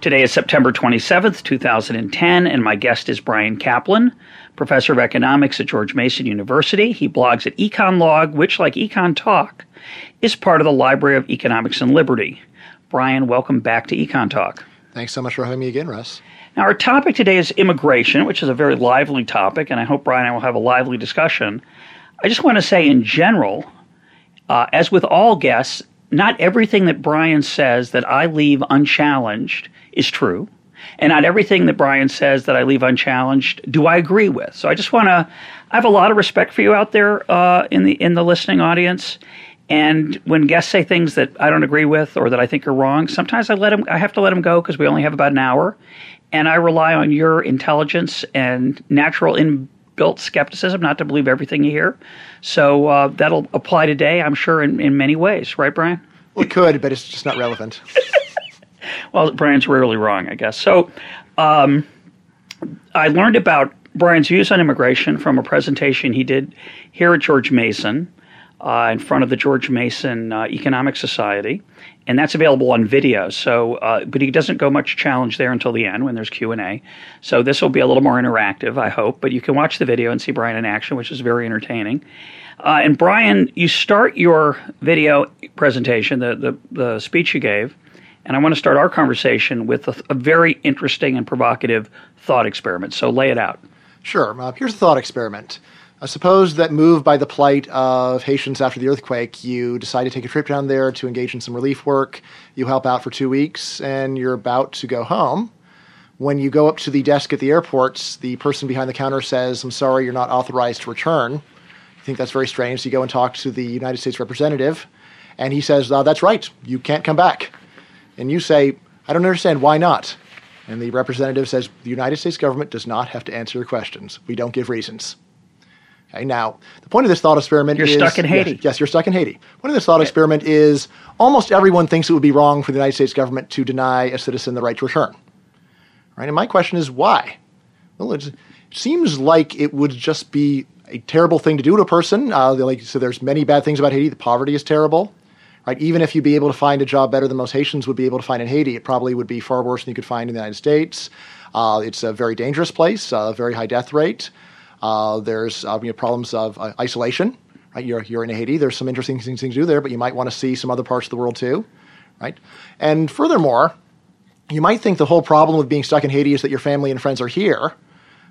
Today is September 27th, 2010, and my guest is Bryan Caplan, professor of economics at George Mason University. He blogs at EconLog, which, like Econ Talk, is part of the Library of Economics and Liberty. Bryan, welcome back to Econ Talk. Thanks so much for having me again, Russ. Now, our topic today is immigration, which is a very lively topic, and I hope Bryan and I will have a lively discussion. I just want to say, in general, uh, as with all guests, not everything that Bryan says that I leave unchallenged is true. And not everything that Bryan says that I leave unchallenged do I agree with. So I just want to, I have a lot of respect for you out there uh, in the in the listening audience. And when guests say things that I don't agree with or that I think are wrong, sometimes I let them. I have to let them go because we only have about an hour, and I rely on your intelligence and natural inbuilt skepticism not to believe everything you hear. So uh, that'll apply today, I'm sure, in, in many ways. Right, Bryan? Well, it could, but it's just not relevant. well, Bryan's rarely wrong, I guess. So um, I learned about Bryan's views on immigration from a presentation he did here at George Mason. Uh, in front of the George Mason uh, Economic Society, and that's available on video. So, uh, but he doesn't go much challenge there until the end when there's Q and A. So this will be a little more interactive, I hope. But you can watch the video and see Bryan in action, which is very entertaining. Uh, and Bryan, you start your video presentation, the, the the speech you gave, and I want to start our conversation with a, a very interesting and provocative thought experiment. So lay it out. Sure. Uh, here's a thought experiment. Uh, suppose that moved by the plight of Haitians after the earthquake, you decide to take a trip down there to engage in some relief work. You help out for two weeks, and you're about to go home. When you go up to the desk at the airports, the person behind the counter says, I'm sorry, you're not authorized to return. You think that's very strange. So you go and talk to the United States representative, and he says, oh, That's right, you can't come back. And you say, I don't understand, why not? And the representative says, The United States government does not have to answer your questions. We don't give reasons. Okay, now, the point of this thought experiment you're is. You're stuck in Haiti. Yes, yes, you're stuck in Haiti. Point of this thought experiment is almost everyone thinks it would be wrong for the United States government to deny a citizen the right to return. Right? And my question is why? Well, it seems like it would just be a terrible thing to do to a person. Uh, like, so there's many bad things about Haiti. The poverty is terrible. Right? Even if you'd be able to find a job better than most Haitians would be able to find in Haiti, it probably would be far worse than you could find in the United States. Uh, it's a very dangerous place, a uh, very high death rate. Uh, there's uh, you know, problems of uh, isolation. Right? You're, you're in Haiti. There's some interesting things, things to do there, but you might want to see some other parts of the world too. Right? And furthermore, you might think the whole problem of being stuck in Haiti is that your family and friends are here.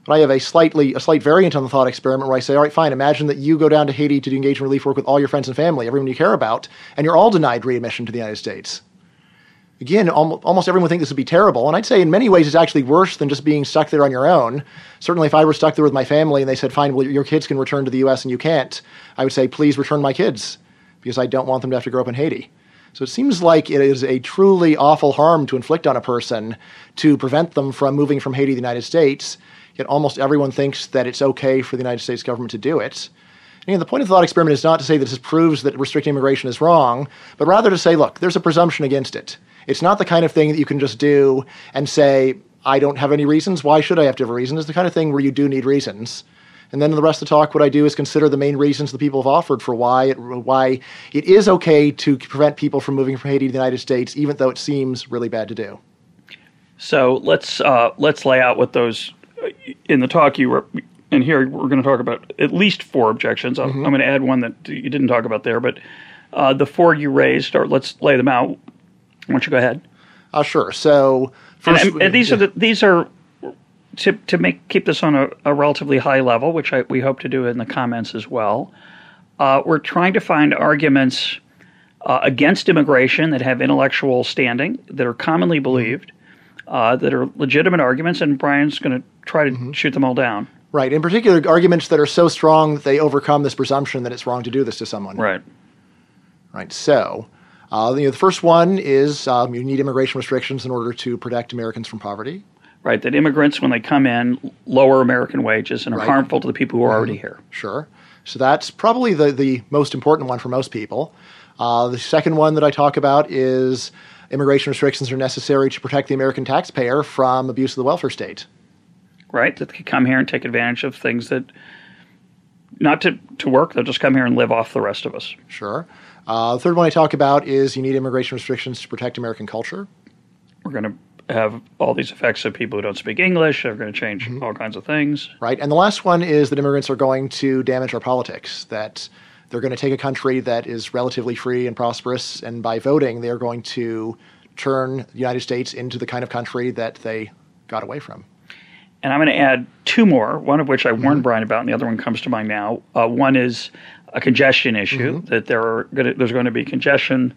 But I have a slightly a slight variant on the thought experiment where I say, all right, fine. Imagine that you go down to Haiti to do engagement relief work with all your friends and family, everyone you care about, and you're all denied readmission to the United States. Again, almost everyone would think this would be terrible. And I'd say in many ways it's actually worse than just being stuck there on your own. Certainly, if I were stuck there with my family and they said, fine, well, your kids can return to the U.S. and you can't, I would say, please return my kids because I don't want them to have to grow up in Haiti. So it seems like it is a truly awful harm to inflict on a person to prevent them from moving from Haiti to the United States. Yet almost everyone thinks that it's okay for the United States government to do it. And again, the point of the thought experiment is not to say that this proves that restricting immigration is wrong, but rather to say, look, there's a presumption against it. It's not the kind of thing that you can just do and say, I don't have any reasons. Why should I have to have a reason? It's the kind of thing where you do need reasons. And then in the rest of the talk, what I do is consider the main reasons the people have offered for why it, why it is okay to prevent people from moving from Haiti to the United States, even though it seems really bad to do. So let's uh, let's lay out what those in the talk you were. And here we're going to talk about at least four objections. I'm, mm-hmm. I'm going to add one that you didn't talk about there, but uh, the four you raised, or let's lay them out. Why don't you go ahead? Uh, sure. So first, and, and these yeah. are the, these are to to make keep this on a, a relatively high level, which I, we hope to do in the comments as well. Uh, we're trying to find arguments uh, against immigration that have intellectual standing, that are commonly believed, uh, that are legitimate arguments, and Bryan's going to try to mm-hmm. shoot them all down. Right. In particular, arguments that are so strong that they overcome this presumption that it's wrong to do this to someone. Right. Right. So Uh, you know, the first one is um, you need immigration restrictions in order to protect Americans from poverty. Right, that immigrants, when they come in, lower American wages and are Right. harmful to the people who are already here. Sure. So that's probably the, the most important one for most people. Uh, the second one that I talk about is immigration restrictions are necessary to protect the American taxpayer from abuse of the welfare state. right? That they come here and take advantage of things that, not to, to work, they'll just come here and live off the rest of us. Sure. Uh, the third one I talk about is you need immigration restrictions to protect American culture. We're going to have all these effects of people who don't speak English. They're going to change all kinds of things. right? And the last one is that immigrants are going to damage our politics, that they're going to take a country that is relatively free and prosperous, and by voting, they're going to turn the United States into the kind of country that they got away from. And I'm going to add two more, one of which I warned Bryan about, and the other one comes to mind now. Uh, one is a congestion issue, that there are gonna, there's going to be congestion,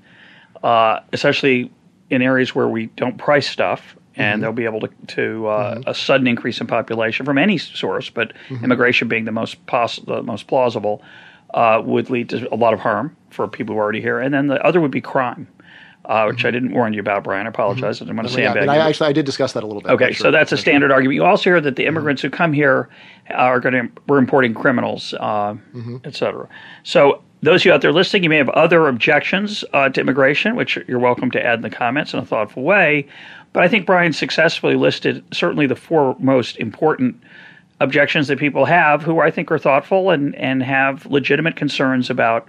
uh, especially in areas where we don't price stuff. And they'll be able to, to uh, a sudden increase in population from any source, but immigration being the most poss- the most plausible, uh, would lead to a lot of harm for people who are already here. And then the other would be crime, uh, which I didn't warn you about, Bryan. I apologize. I didn't want to Yeah, sandbag and I actually I did discuss that a little bit. Okay, but so that's a standard argument. You also hear that the immigrants who come here are going to we're importing criminals, uh, et cetera. So those of you out there listening, you may have other objections uh, to immigration, which you're welcome to add in the comments in a thoughtful way. But I think Bryan successfully listed certainly the four most important objections that people have, who I think are thoughtful and and have legitimate concerns about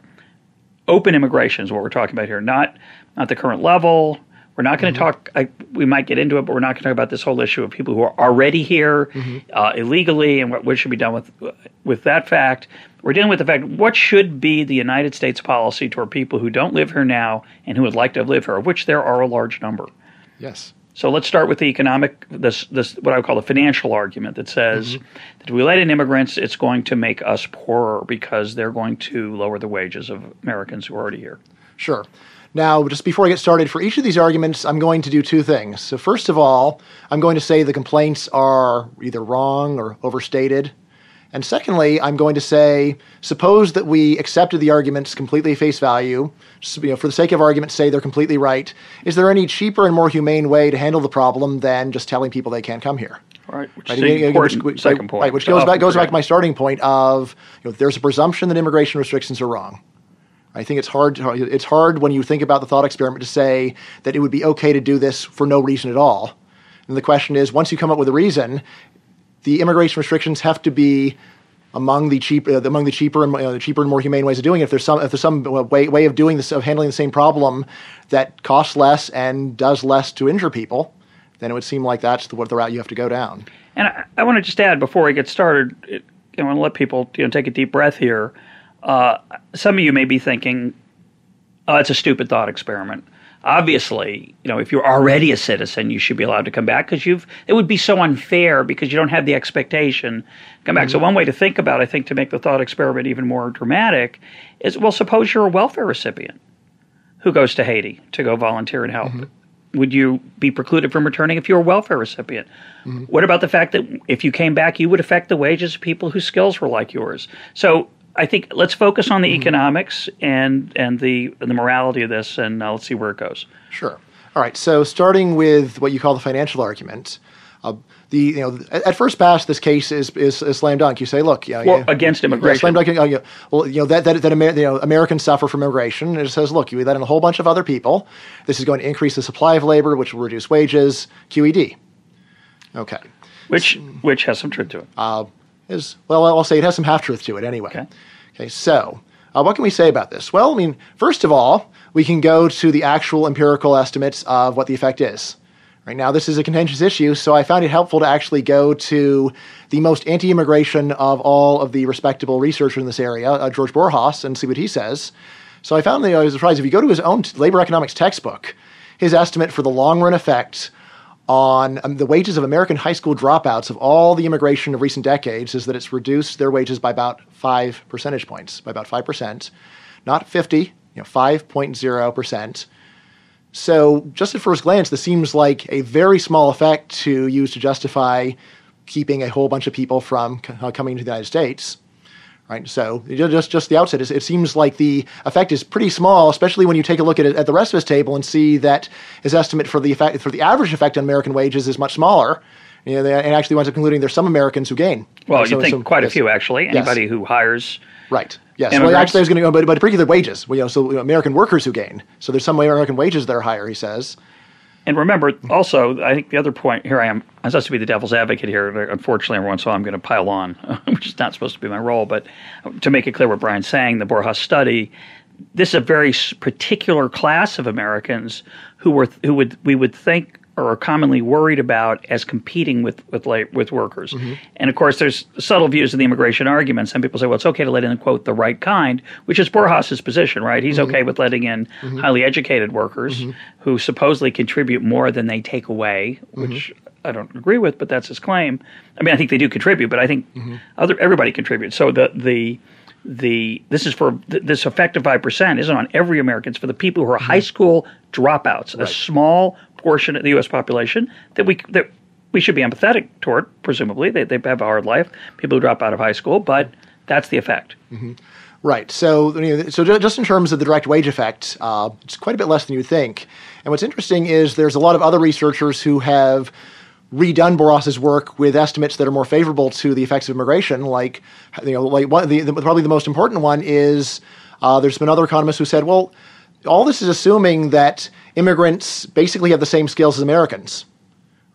open immigration is what we're talking about here, not not the current level. We're not going to talk. I, we might get into it, but we're not going to talk about this whole issue of people who are already here uh, illegally and what, what should be done with with that fact. We're dealing with the fact what should be the United States policy toward people who don't live here now and who would like to live here, of which there are a large number. yes. So let's start with the economic, this, this what I would call the financial argument that says mm-hmm. that if we let in immigrants, it's going to make us poorer because they're going to lower the wages of Americans who are already here. Sure. Now, just before I get started, for each of these arguments, I'm going to do two things. So, first of all, I'm going to say the complaints are either wrong or overstated. And secondly, I'm going to say, suppose that we accepted the arguments completely face value, you know, for the sake of argument, say they're completely right. Is there any cheaper and more humane way to handle the problem than just telling people they can't come here? Right, which Right, is again, the important which, second point. Right, which goes Oh, back goes back to my starting point of you know, there's a presumption that immigration restrictions are wrong. I think it's hard. To, it's hard when you think about the thought experiment to say that it would be okay to do this for no reason at all. And the question is, once you come up with a reason, the immigration restrictions have to be among the cheap, uh, among the cheaper and uh, the cheaper and more humane ways of doing it. If there's some, if there's some way way of doing this, of handling the same problem that costs less and does less to injure people, then it would seem like that's the, the route you have to go down. And I, I want to just add before we get started, I want to let people you know take a deep breath here. Uh, some of you may be thinking, "Oh, it's a stupid thought experiment." Obviously, you know, if you're already a citizen, you should be allowed to come back because you've. It would be so unfair because you don't have the expectation to come back. So mm-hmm. one way to think about, I think, to make the thought experiment even more dramatic, is well, suppose you're a welfare recipient who goes to Haiti to go volunteer and help. Mm-hmm. Would you be precluded from returning if you're a welfare recipient? Mm-hmm. What about the fact that if you came back, you would affect the wages of people whose skills were like yours? So I think let's focus on the economics and and the the morality of this, and uh, let's see where it goes. Sure. All right. So starting with what you call the financial argument, uh, the you know at, at first pass this case is is, is slam dunk. You say, look, you know, Well, yeah, against yeah, immigration. slam dunk. uh, you know, well, you know that that, that Amer- you know, Americans suffer from immigration. And it says, look, you let in a whole bunch of other people. This is going to increase the supply of labor, which will reduce wages. QED. Okay. which which has some truth to it. Is well, I'll say it has some half truth to it anyway. Okay. Okay, so uh, what can we say about this? Well, I mean, first of all, we can go to the actual empirical estimates of what the effect is. Right now, this is a contentious issue, so I found it helpful to actually go to the most anti-immigration of all of the respectable researchers in this area, uh, George Borjas, and see what he says. So I found that I was surprised. If you go to his own labor economics textbook, his estimate for the long-run effect on um, the wages of American high school dropouts of all the immigration of recent decades is that it's reduced their wages by about five percentage points, by about five percent, not fifty, you know, five point zero percent. So, just at first glance, this seems like a very small effect to use to justify keeping a whole bunch of people from c- coming to the United States. Right, so just just the outset, it seems like the effect is pretty small, especially when you take a look at it, at the rest of his table and see that his estimate for the effect for the average effect on American wages is much smaller. You know, and actually winds up concluding there's some Americans who gain. Well, so, you think so, quite yes. a few actually. Anybody yes. who hires Right. Yes. Well, actually, I was going to go, but, but particularly wages. Well, you know, so you know, American workers who gain. So there's some American wages that are higher. He says. And remember, also, I think the other point here I am, I was supposed to be the devil's advocate here. Unfortunately, everyone saw I'm going to pile on, which is not supposed to be my role. But to make it clear what Bryan's saying, the Borjas study, this is a very particular class of Americans who were who would we would think are commonly worried about as competing with with with workers. Mm-hmm. And of course, there's subtle views of the immigration argument. Some people say, well, it's okay to let in quote the right kind, which is Borjas's position, right? He's mm-hmm. okay with letting in mm-hmm. highly educated workers mm-hmm. who supposedly contribute more than they take away, which mm-hmm. I don't agree with, but that's his claim. I mean, I think they do contribute, but I think mm-hmm. other everybody contributes. So the the the this is for this effective five percent isn't on every American. It's for the people who are high school dropouts, right. a small portion of the U.S. population that we that we should be empathetic toward. Presumably, they they have a hard life. People who drop out of high school, but that's the effect. Mm-hmm. Right. So, so just in terms of the direct wage effect, uh, it's quite a bit less than you would think. And what's interesting is there's a lot of other researchers who have redone Borjas's work with estimates that are more favorable to the effects of immigration. Like, you know, like one, the, the, probably the most important one is uh, there's been other economists who said, well, all this is assuming that immigrants basically have the same skills as Americans,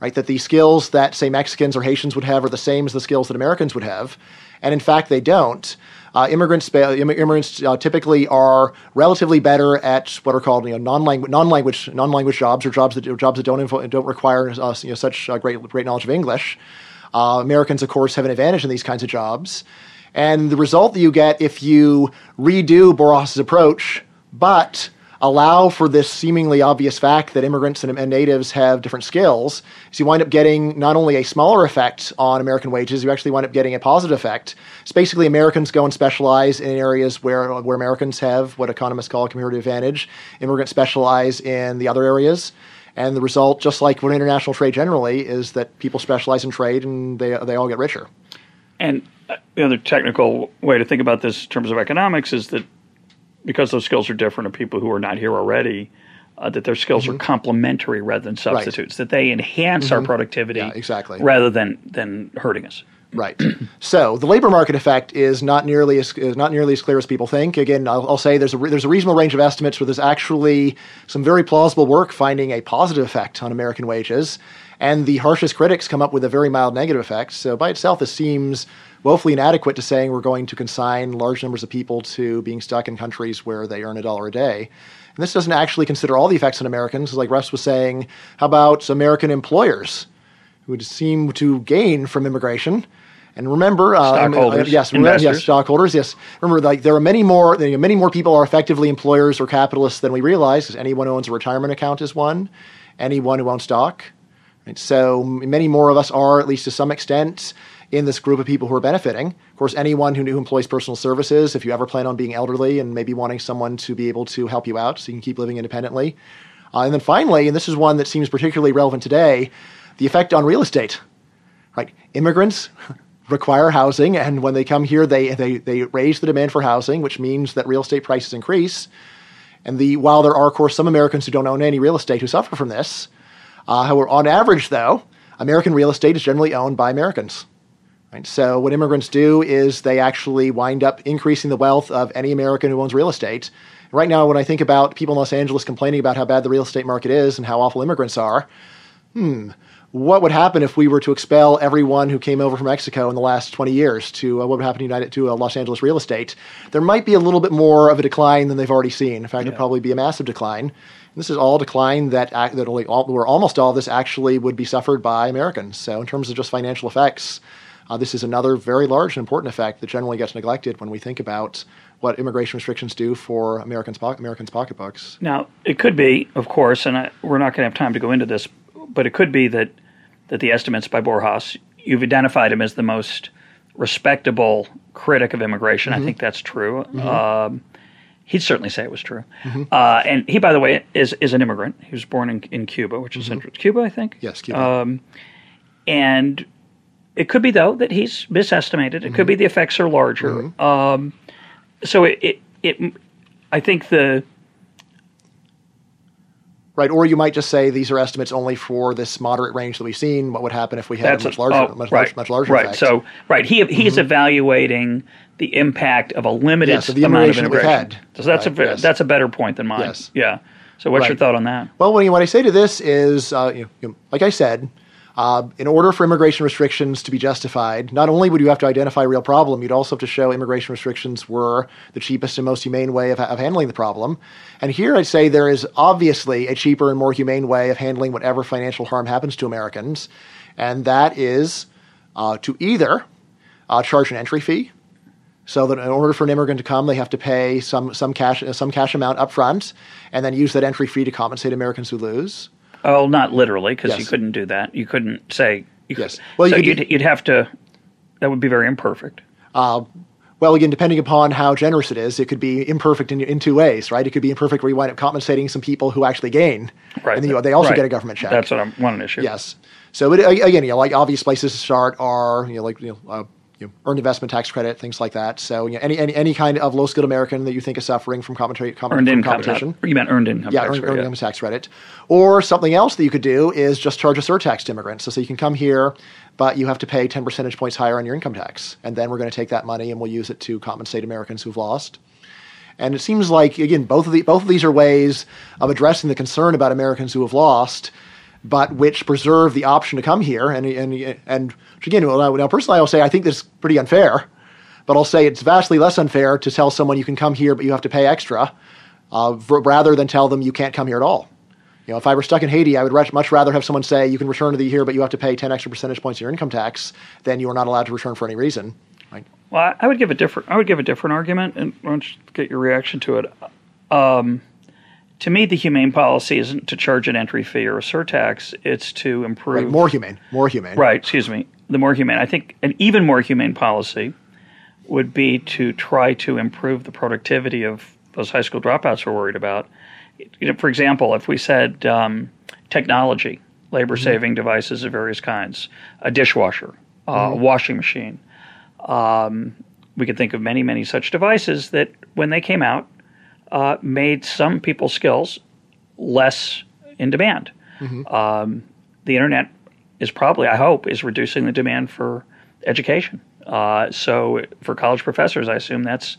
right? That the skills that, say, Mexicans or Haitians would have are the same as the skills that Americans would have. And in fact, they don't. Uh, immigrants immigrants uh, typically are relatively better at what are called you know, non-language non-language non-language jobs or jobs that jobs that don't invo- don't require uh, you know, such uh, great great knowledge of English. Uh, Americans, of course, have an advantage in these kinds of jobs, and the result that you get if you redo Borjas's approach, but allow for this seemingly obvious fact that immigrants and, and, natives have different skills, so you wind up getting not only a smaller effect on American wages, you actually wind up getting a positive effect. It's basically Americans go and specialize in areas where where Americans have what economists call a comparative advantage. Immigrants specialize in the other areas. And the result, just like with international trade generally, is that people specialize in trade and they, they all get richer. And uh, the other technical way to think about this in terms of economics is that because those skills are different of people who are not here already, uh, that their skills mm-hmm. are complementary rather than substitutes, right. that they enhance mm-hmm. our productivity yeah, exactly. rather than, than hurting us. Right. so the labor market effect is not nearly as is not nearly as clear as people think. Again, I'll, I'll say there's a there's a reasonable range of estimates where there's actually some very plausible work finding a positive effect on American wages, and the harshest critics come up with a very mild negative effect. So by itself, this seems woefully inadequate to saying we're going to consign large numbers of people to being stuck in countries where they earn a dollar a day. And this doesn't actually consider all the effects on Americans. Like Russ was saying, how about American employers who would seem to gain from immigration? And remember, uh, stockholders, uh, yes, remember, yes, stockholders, yes. Remember, like there are many more, many more people are effectively employers or capitalists than we realize. Because anyone who owns a retirement account is one. Anyone who owns stock. So many more of us are, at least to some extent, in this group of people who are benefiting. Of course, anyone who, who employs personal services, if you ever plan on being elderly and maybe wanting someone to be able to help you out so you can keep living independently. Uh, and then finally, and this is one that seems particularly relevant today, the effect on real estate. Right? Immigrants require housing, and when they come here, they, they, they raise the demand for housing, which means that real estate prices increase. And the while there are, of course, some Americans who don't own any real estate who suffer from this, however, on average, though, American real estate is generally owned by Americans. Right? So what immigrants do is they actually wind up increasing the wealth of any American who owns real estate. Right now, when I think about people in Los Angeles complaining about how bad the real estate market is and how awful immigrants are, hmm, what would happen if we were to expel everyone who came over from Mexico in the last 20 years to uh, what would happen to United to uh, Los Angeles real estate? There might be a little bit more of a decline than they've already seen. In fact, yeah. it'd probably be a massive decline. This is all decline that that only all, where almost all of this actually would be suffered by Americans. So in terms of just financial effects, uh, this is another very large and important effect that generally gets neglected when we think about what immigration restrictions do for Americans' po- Americans' pocketbooks. Now, it could be, of course, and I, we're not going to have time to go into this, but it could be that that the estimates by Borjas, you've identified him as the most respectable critic of immigration. Mm-hmm. I think that's true. Mm-hmm. Um, he'd certainly say it was true. Mm-hmm. Uh, and he, by the way, is is an immigrant. He was born in, in Cuba, which is mm-hmm. Cuba, I think. Yes, Cuba. Um, and It could be though that he's misestimated. It could be the effects are larger. Um, so it, it it I think the Right, or you might just say these are estimates only for this moderate range that we've seen. What would happen if we had a much larger, oh, much, right, much, much larger right. effect? So right, he he's evaluating the impact of a limited Yeah, so the amount of immigration had. So that's a Right, ve- yes. that's a better point than mine. Yes. Yeah. So what's your thought on that? Well, what what I say to this is, uh, you you know, like I said, uh, in order for immigration restrictions to be justified, not only would you have to identify a real problem, you'd also have to show immigration restrictions were the cheapest and most humane way of, of handling the problem. And here I'd say there is obviously a cheaper and more humane way of handling whatever financial harm happens to Americans, and that is uh, to either uh, charge an entry fee so that in order for an immigrant to come, they have to pay some some cash some cash amount up front, and then use that entry fee to compensate Americans who lose. Oh, not literally, because you couldn't do that. You couldn't say. You Yes. Could, Well, you so you'd, you'd have to. That would be very imperfect. Well, again, depending upon how generous it is, it could be imperfect in, in two ways, right? It could be imperfect where you wind up compensating some people who actually gain, Right. and then you, they also Right. get a government check. That's what I'm one issue. Yes. So it, again, you know, like obvious places to start are you know like you know, uh, you know earned investment tax credit, things like that. So you know, any, any any kind of low skilled American that you think is suffering from, commentary, com- Earned from income. competition. You meant earned income Yeah, tax earned, earned income tax credit. Or something else that you could do is just charge a surtax to immigrants. So, so you can come here, but you have to pay 10 percentage points higher on your income tax. And then we're going to take that money and we'll use it to compensate Americans who've lost. And it seems like, again, both of, the, both of these are ways of addressing the concern about Americans who have lost, but which preserve the option to come here. And, and, and again, well, now, personally, I'll say I think this is pretty unfair, but I'll say it's vastly less unfair to tell someone you can come here, but you have to pay extra, uh, rather than tell them you can't come here at all. You know, if I were stuck in Haiti, I would much rather have someone say you can return to the here, but you have to pay 10 extra percentage points of your income tax than you are not allowed to return for any reason. Right? Well, I- would give a different. I would give a different argument, and I want to get your reaction to it. Um, to me, the humane policy isn't to charge an entry fee or a surtax; it's to improve. Right, more humane, more humane. Right. Excuse me. The more humane. I think an even more humane policy would be to try to improve the productivity of those high school dropouts we're worried about. You know, for example, if we said um, technology, labor-saving devices of various kinds, a dishwasher, a washing machine, um, we could think of many, many such devices that, when they came out, uh, made some people's skills less in demand. Um, the internet is probably, I hope, is reducing the demand for education. Uh, so for college professors, I assume that's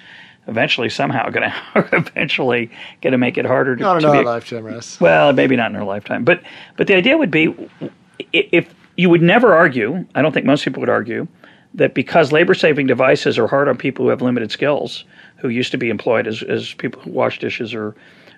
eventually somehow going to eventually going to make it harder to, Not in to our a- lifetime, Russ. well, maybe not in her lifetime, but but the idea would be if you would never argue. I don't think most people would argue that because labor-saving devices are hard on people who have limited skills, who used to be employed as as people who wash dishes or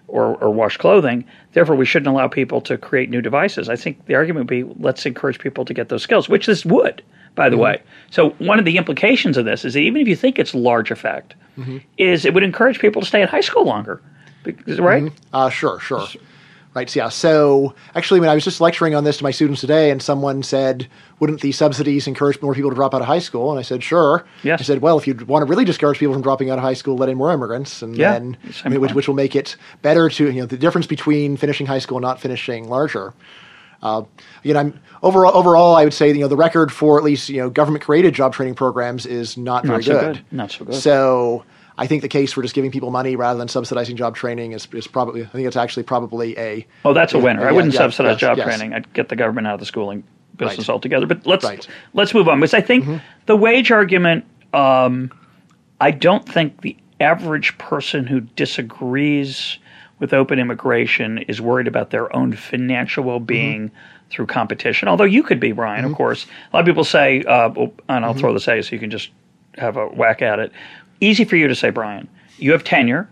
or, or wash clothing. Therefore, we shouldn't allow people to create new devices. I think the argument would be let's encourage people to get those skills, which this would, by the mm-hmm. way. So one of the implications of this is that even if you think it's large effect, mm-hmm. is it would encourage people to stay in high school longer, Because- right? Mm-hmm. Uh, sure, sure. Right. So, yeah. So, actually, when I was just lecturing on this to my students today, and someone said, "Wouldn't these subsidies encourage more people to drop out of high school?" And I said, "Sure." Yes. I said, "Well, if you want to really discourage people from dropping out of high school, let in more immigrants, and Yeah, then I mean, which, which will make it better to you know the difference between finishing high school and not finishing larger." Uh, again, I'm overall. Overall, I would say you know the record for at least you know government created job training programs is not very Not so good. good. Not so good. So I think the case for just giving people money rather than subsidizing job training is, is probably. I think it's actually probably a. Oh, that's a winner. I yeah, wouldn't yeah, subsidize yes, job yes. training. I'd get the government out of the schooling business Right. altogether. But let's Right. Mm-hmm. let's move on because I think the wage argument. Um, I don't think the average person who disagrees with open immigration is worried about their own financial well-being Mm-hmm. through competition. Although you could be, Bryan, of course. A lot of people say, uh, and I'll Mm-hmm. throw this at you so you can just have a whack at it. Easy for you to say, Bryan. You have tenure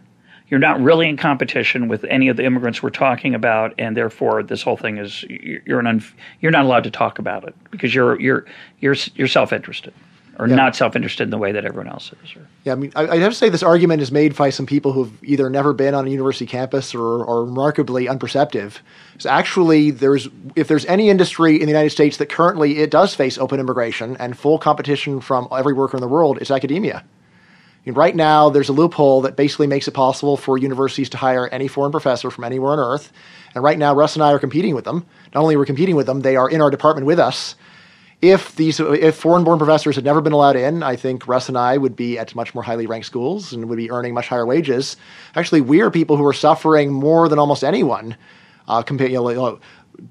you're not really in competition with any of the immigrants we're talking about, and therefore this whole thing is you're an unf- you're not allowed to talk about it because you're you're you're you're self interested or Yeah. not self interested in the way that everyone else is. Or, Yeah, I mean, I, I'd have to say this argument is made by some people who've either never been on a university campus or are remarkably unperceptive. So actually, there's if there's any industry in the United States that currently it does face open immigration and full competition from every worker in the world, it's academia. Right now, there's a loophole that basically makes it possible for universities to hire any foreign professor from anywhere on earth. And right now, Russ and I are competing with them. Not only are we competing with them, they are in our department with us. if these if foreign-born professors had never been allowed in, I think Russ and I would be at much more highly ranked schools and would be earning much higher wages. Actually, we are people who are suffering more than almost anyone. Uh, compared, you know,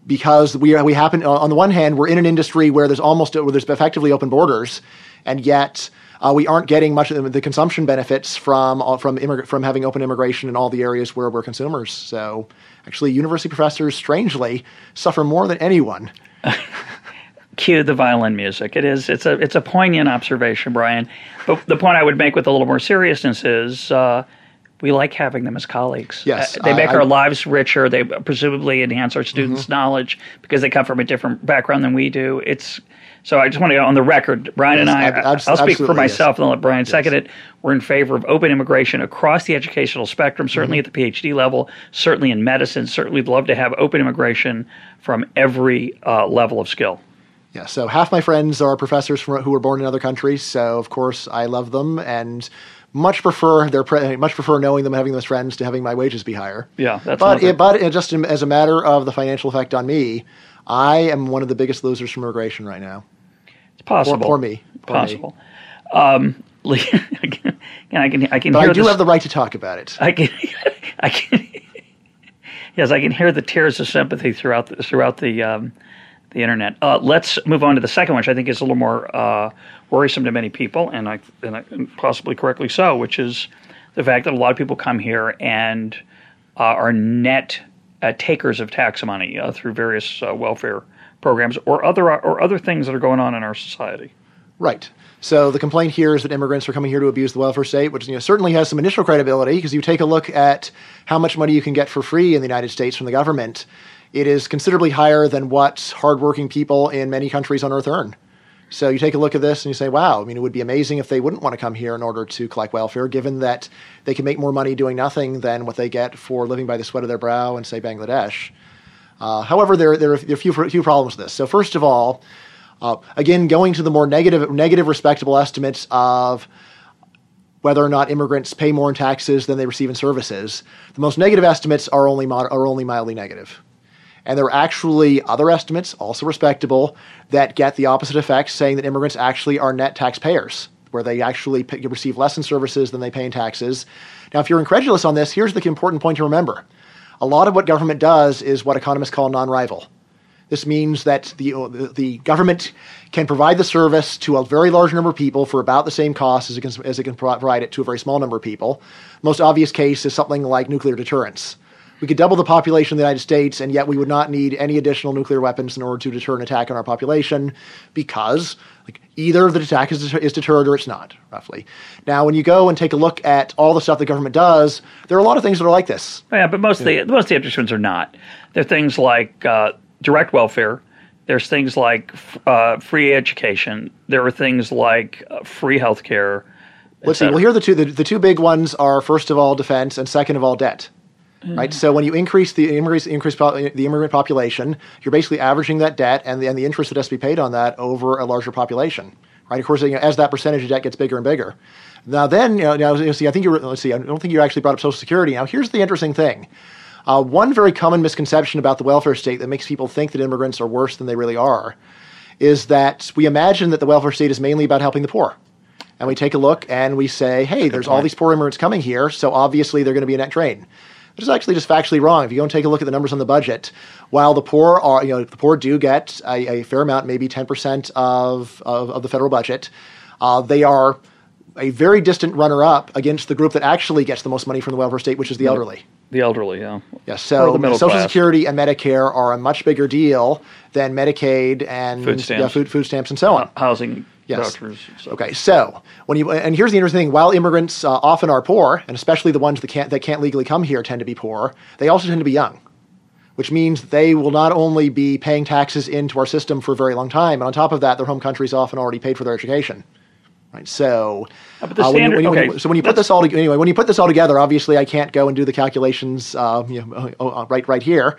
because we are, we happen on the one hand we're in an industry where there's almost where there's effectively open borders, and yet uh, we aren't getting much of the, consumption benefits from uh, from immig- from having open immigration in all the areas where we're consumers. So actually, university professors strangely suffer more than anyone. Cue the violin music. It is it's a it's a poignant observation, Bryan. But the point I would make with a little more seriousness is. Uh, we like having them as colleagues. Yes, uh, they make I, our I, lives richer. They presumably enhance our students' mm-hmm. knowledge because they come from a different background than we do. It's so I just want to get on the record. Bryan yes, and I, ab- I'll speak for myself yes. and I'll let Bryan yes. second it. We're in favor of open immigration across the educational spectrum, certainly mm-hmm. at the PhD level, certainly in medicine. Certainly, we'd love to have open immigration from every uh, level of skill. Yeah, so half my friends are professors from, who were born in other countries, so of course I love them and much prefer their pre- much prefer knowing them having them as friends to having my wages be higher. Yeah, that's but it, but it just as a matter of the financial effect on me, I am one of the biggest losers from immigration right now. It's possible. Poor, poor me. Poor possible. Me. Um, I can I can I can. But I do have the right to talk about it. I can I can. yes, I can hear the tears of sympathy throughout the, throughout the um, the internet. Uh, let's move on to the second, which I think is a little more uh, worrisome to many people, and I, and I, and possibly correctly so, which is the fact that a lot of people come here and uh, are net uh, takers of tax money uh, through various uh, welfare programs or other or other things that are going on in our society. Right. So the complaint here is that immigrants are coming here to abuse the welfare state, which you know, certainly has some initial credibility because you take a look at how much money you can get for free in the United States from the government. It is considerably higher than what hardworking people in many countries on earth earn. So you take a look at this and you say, wow, I mean, it would be amazing if they wouldn't want to come here in order to collect welfare, given that they can make more money doing nothing than what they get for living by the sweat of their brow in, say, Bangladesh. Uh, however, there, there, are a few, few problems with this. So, first of all, uh, again, going to the more negative, negative respectable estimates of whether or not immigrants pay more in taxes than they receive in services, the most negative estimates are only, mod- are only mildly negative. And there are actually other estimates, also respectable, that get the opposite effect, saying that immigrants actually are net taxpayers, where they actually pay, receive less in services than they pay in taxes. Now, if you're incredulous on this, here's the important point to remember. A lot of what government does is what economists call non rival. This means that the, the government can provide the service to a very large number of people for about the same cost as it can, as it can provide it to a very small number of people. Most obvious case is something like nuclear deterrence we could double the population of the United States, and yet we would not need any additional nuclear weapons in order to deter an attack on our population because like, either the attack is, is deterred or it's not, roughly. Now, when you go and take a look at all the stuff the government does, there are a lot of things that are like this. Yeah, but most, yeah. of, the, most of the interesting ones are not. There are things like uh, direct welfare. There's things like uh, free education. There are things like uh, free health care. Let's see. Well, here are the two. The, the two big ones are first of all defense, and second of all debt. Right. So when you increase the increase increase the immigrant population, you're basically averaging that debt and the, and the interest that has to be paid on that over a larger population. Right. Of course, you know, as that percentage of debt gets bigger and bigger. Now then, you know, now see, I think you let's see, I don't think you actually brought up Social Security. Now here's the interesting thing. Uh, one very common misconception about the welfare state that makes people think that immigrants are worse than they really are is that we imagine that the welfare state is mainly about helping the poor. And we take a look and we say, hey, there's all these poor immigrants coming here, so obviously they're going to be a net drain which is actually just factually wrong. If you go and take a look at the numbers on the budget, while the poor are, you know, the poor do get a, a fair amount, maybe 10% of, of, of the federal budget, uh, they are a very distant runner up against the group that actually gets the most money from the welfare state, which is the elderly. The elderly, yeah. Yeah, so Social class. Security and Medicare are a much bigger deal than Medicaid and food stamps, yeah, food, food stamps and so on. Housing Yes. Doctors, so. Okay. So when you and here's the interesting thing: while immigrants uh, often are poor, and especially the ones that can't that can't legally come here tend to be poor, they also tend to be young, which means they will not only be paying taxes into our system for a very long time, and on top of that, their home countries often already paid for their education. Right. So, uh, uh, when you, when you, okay. when you, so when you put this all to, anyway, when you put this all together, obviously I can't go and do the calculations, uh, you know, uh, right right here,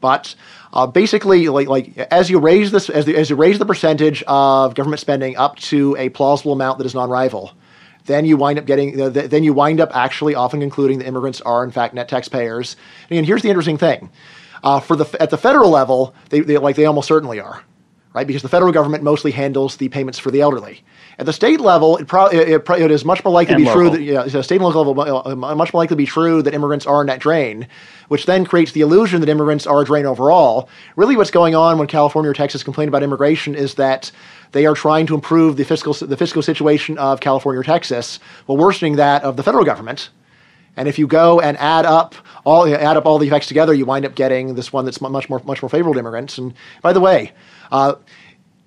but uh, basically, like, like as you raise this, as, the, as you raise the percentage of government spending up to a plausible amount that is non-rival, then you wind up getting, uh, then you wind up actually often concluding that immigrants are in fact net taxpayers. And here's the interesting thing: uh, for the at the federal level, they, they like they almost certainly are. right? Because the federal government mostly handles the payments for the elderly. At the state level, it, pro- it, it, it is much more likely And to be true that yeah, so state and local level, uh, much more likely to be true that immigrants are a net drain, which then creates the illusion that immigrants are a drain overall. Really, what's going on when California or Texas complain about immigration is that they are trying to improve the fiscal the fiscal situation of California or Texas while worsening that of the federal government. And if you go and add up all add up all the effects together, you wind up getting this one that's much more much more favorable to immigrants. And by the way, uh,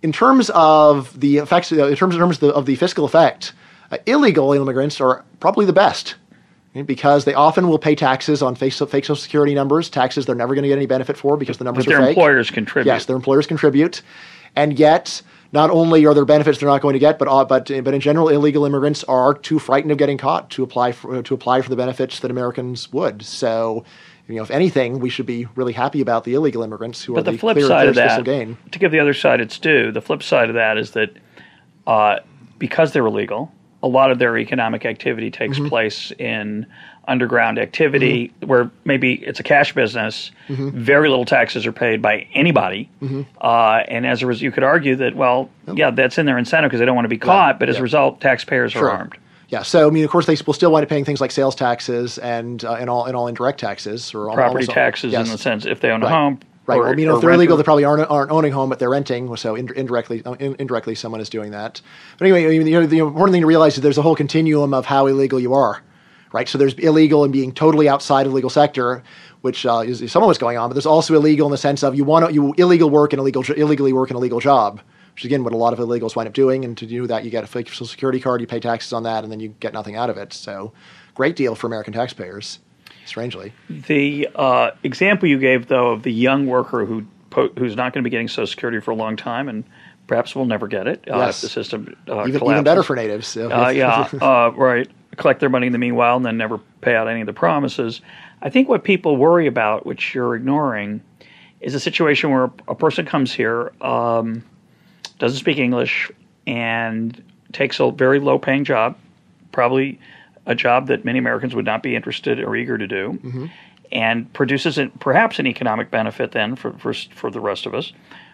in terms of the effects, in terms terms of the, of the fiscal effect, uh, illegal immigrants are probably the best because they often will pay taxes on fake, fake social security numbers, taxes they're never going to get any benefit for because the numbers But are their fake. employers contribute. Yes, their employers contribute, and yet not only are there benefits they're not going to get, but uh, but but in general, illegal immigrants are too frightened of getting caught to apply for to apply for the benefits that Americans would. So. You know, if anything, we should be really happy about the illegal immigrants who are But the the flip clear, side of that, gain. to give the other side its due, the flip side of that is that uh, because they're illegal, a lot of their economic activity takes Mm-hmm. place in underground activity where maybe it's a cash business. Mm-hmm. Very little taxes are paid by anybody, uh, and as a result, you could argue that well, yeah, that's in their incentive because they don't want to be caught. But as yeah. a result, taxpayers Sure. are armed. Yeah, so I mean, of course, they will still wind up paying things like sales taxes and uh, and all and all indirect taxes or all- Property almost taxes yes. in the sense if they own a Right. home. Right. or- well, you know, if they're illegal, they probably aren't, aren't owning home, but they're renting. So in, indirectly, uh, in, indirectly, someone is doing that. But anyway, you know, the important thing to realize is there's a whole continuum of how illegal you are. Right. So there's illegal and being totally outside of the legal sector, which uh, is, is some of what's going on. But there's also illegal in the sense of you want to you illegal work and illegal illegally work an illegal job. Which is again what a lot of illegals wind up doing, and to do that, you get a fake social security card, you pay taxes on that, and then you get nothing out of it. So, great deal for American taxpayers. Strangely, The uh, example you gave, though, of the young worker who po- who's not going to be getting Social Security for a long time and perhaps will never get it uh, Yes. if the system uh, even, even better for natives. So Uh, yeah, uh, right. Collect their money in the meanwhile and then never pay out any of the promises. I think what people worry about, which you're ignoring, is a situation where a person comes here, um, doesn't speak English, and takes a very low paying job, probably a job that many Americans would not be interested or eager to do, mm-hmm. and produces an, perhaps an economic benefit then for, for, for the rest of us,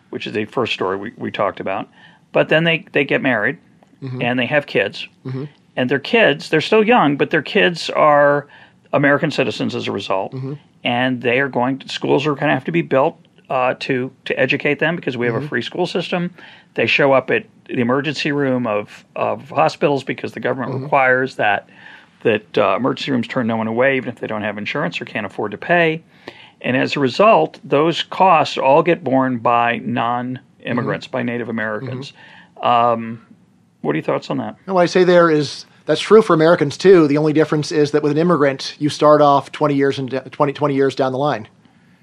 which is the first story we, we talked about. But then they, they get married mm-hmm. and they have kids. Mm-hmm. And their kids, they're still young, but their kids are American citizens as a result. And they are going to, schools are going to have to be built uh, to, to educate them because we have a free school system. They show up at the emergency room of, of hospitals because the government requires that that uh, emergency rooms turn no one away even if they don't have insurance or can't afford to pay. And as a result, those costs all get borne by non immigrants, by Native Americans. Um, what are your thoughts on that? And what I say there is that's true for Americans too. The only difference is that with an immigrant, you start off 20 years and 20, 20 years down the line,